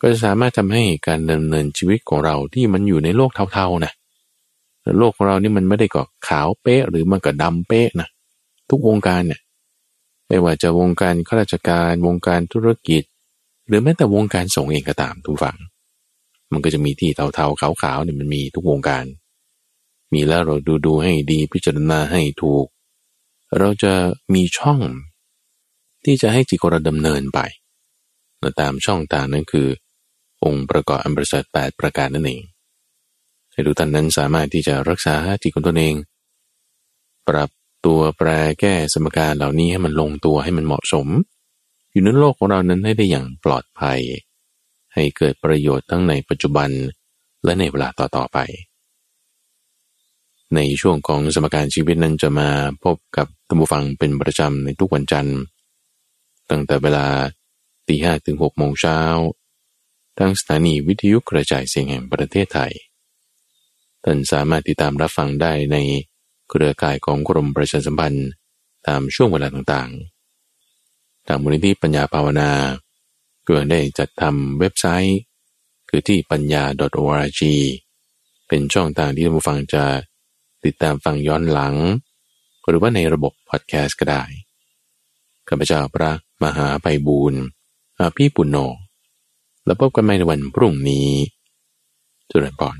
ก็จะสามารถทำให้การดำเนินชีวิตของเราที่มันอยู่ในโลกเทาๆนะโลกของเรานี่มันไม่ได้ก็ขาวเป๊ะหรือมันก็ดำเป๊ะนะทุกวงการเนี่ยไม่ว่าจะวงการข้าราชการ วงการธุรกิจ หรือแม้แต่วงการสงฆ์เองก็ตามทุกฝั่ง มันก็จะมีที่เทาๆขาวๆเนี่ยมันมีทุกวงการ มีแล้วเราดูดูให้ดีพิจารณาให้ถูก เราจะมีช่อง ที่จะให้จิตเราดำเนินไปตามช่องทางนั้นคือ องค์ประกอบอันประเสริฐแปดประการนั่นเองให้ทุกท่านนั้นสามารถที่จะรักษาจิตของตนเอง ปรับตัวแปรแก้สมการเหล่านี้ให้มันลงตัวให้มันเหมาะสม อยู่ในโลกของเรานั้นให้ได้อย่างปลอดภัย ให้เกิดประโยชน์ทั้งในปัจจุบันและในเวลาต่อๆไป ในช่วงของสมการชีวิตนั้นจะมาพบกับตัมบูฟังเป็นประจำในทุกวันจันทร์ ตั้งแต่เวลาตีห้ถึงหกโมงเช้าทั้งสถานีวิทยุกระจายเสียงแห่งประเทศไทย ท่านสามารถติดตามรับฟังได้ในเครือข่ายของกรมประชาสัมพันธ์ตามช่วงเวลาต่างๆ ทางมูลนิธิปัญญาภาวนาก็ได้จัดทำเว็บไซต์ คือที่ปัญญา .org เป็นช่องทางที่ท่านผู้ฟังจะติดตามฟังย้อนหลัง หรือว่าในระบบพอดแคสต์ก็ได้ข้าพเจ้าพระมหาไปบูรณ์อาพี่ปุณโญแล้วพบกันใหม่ในวันพรุ่งนี้จุลปอน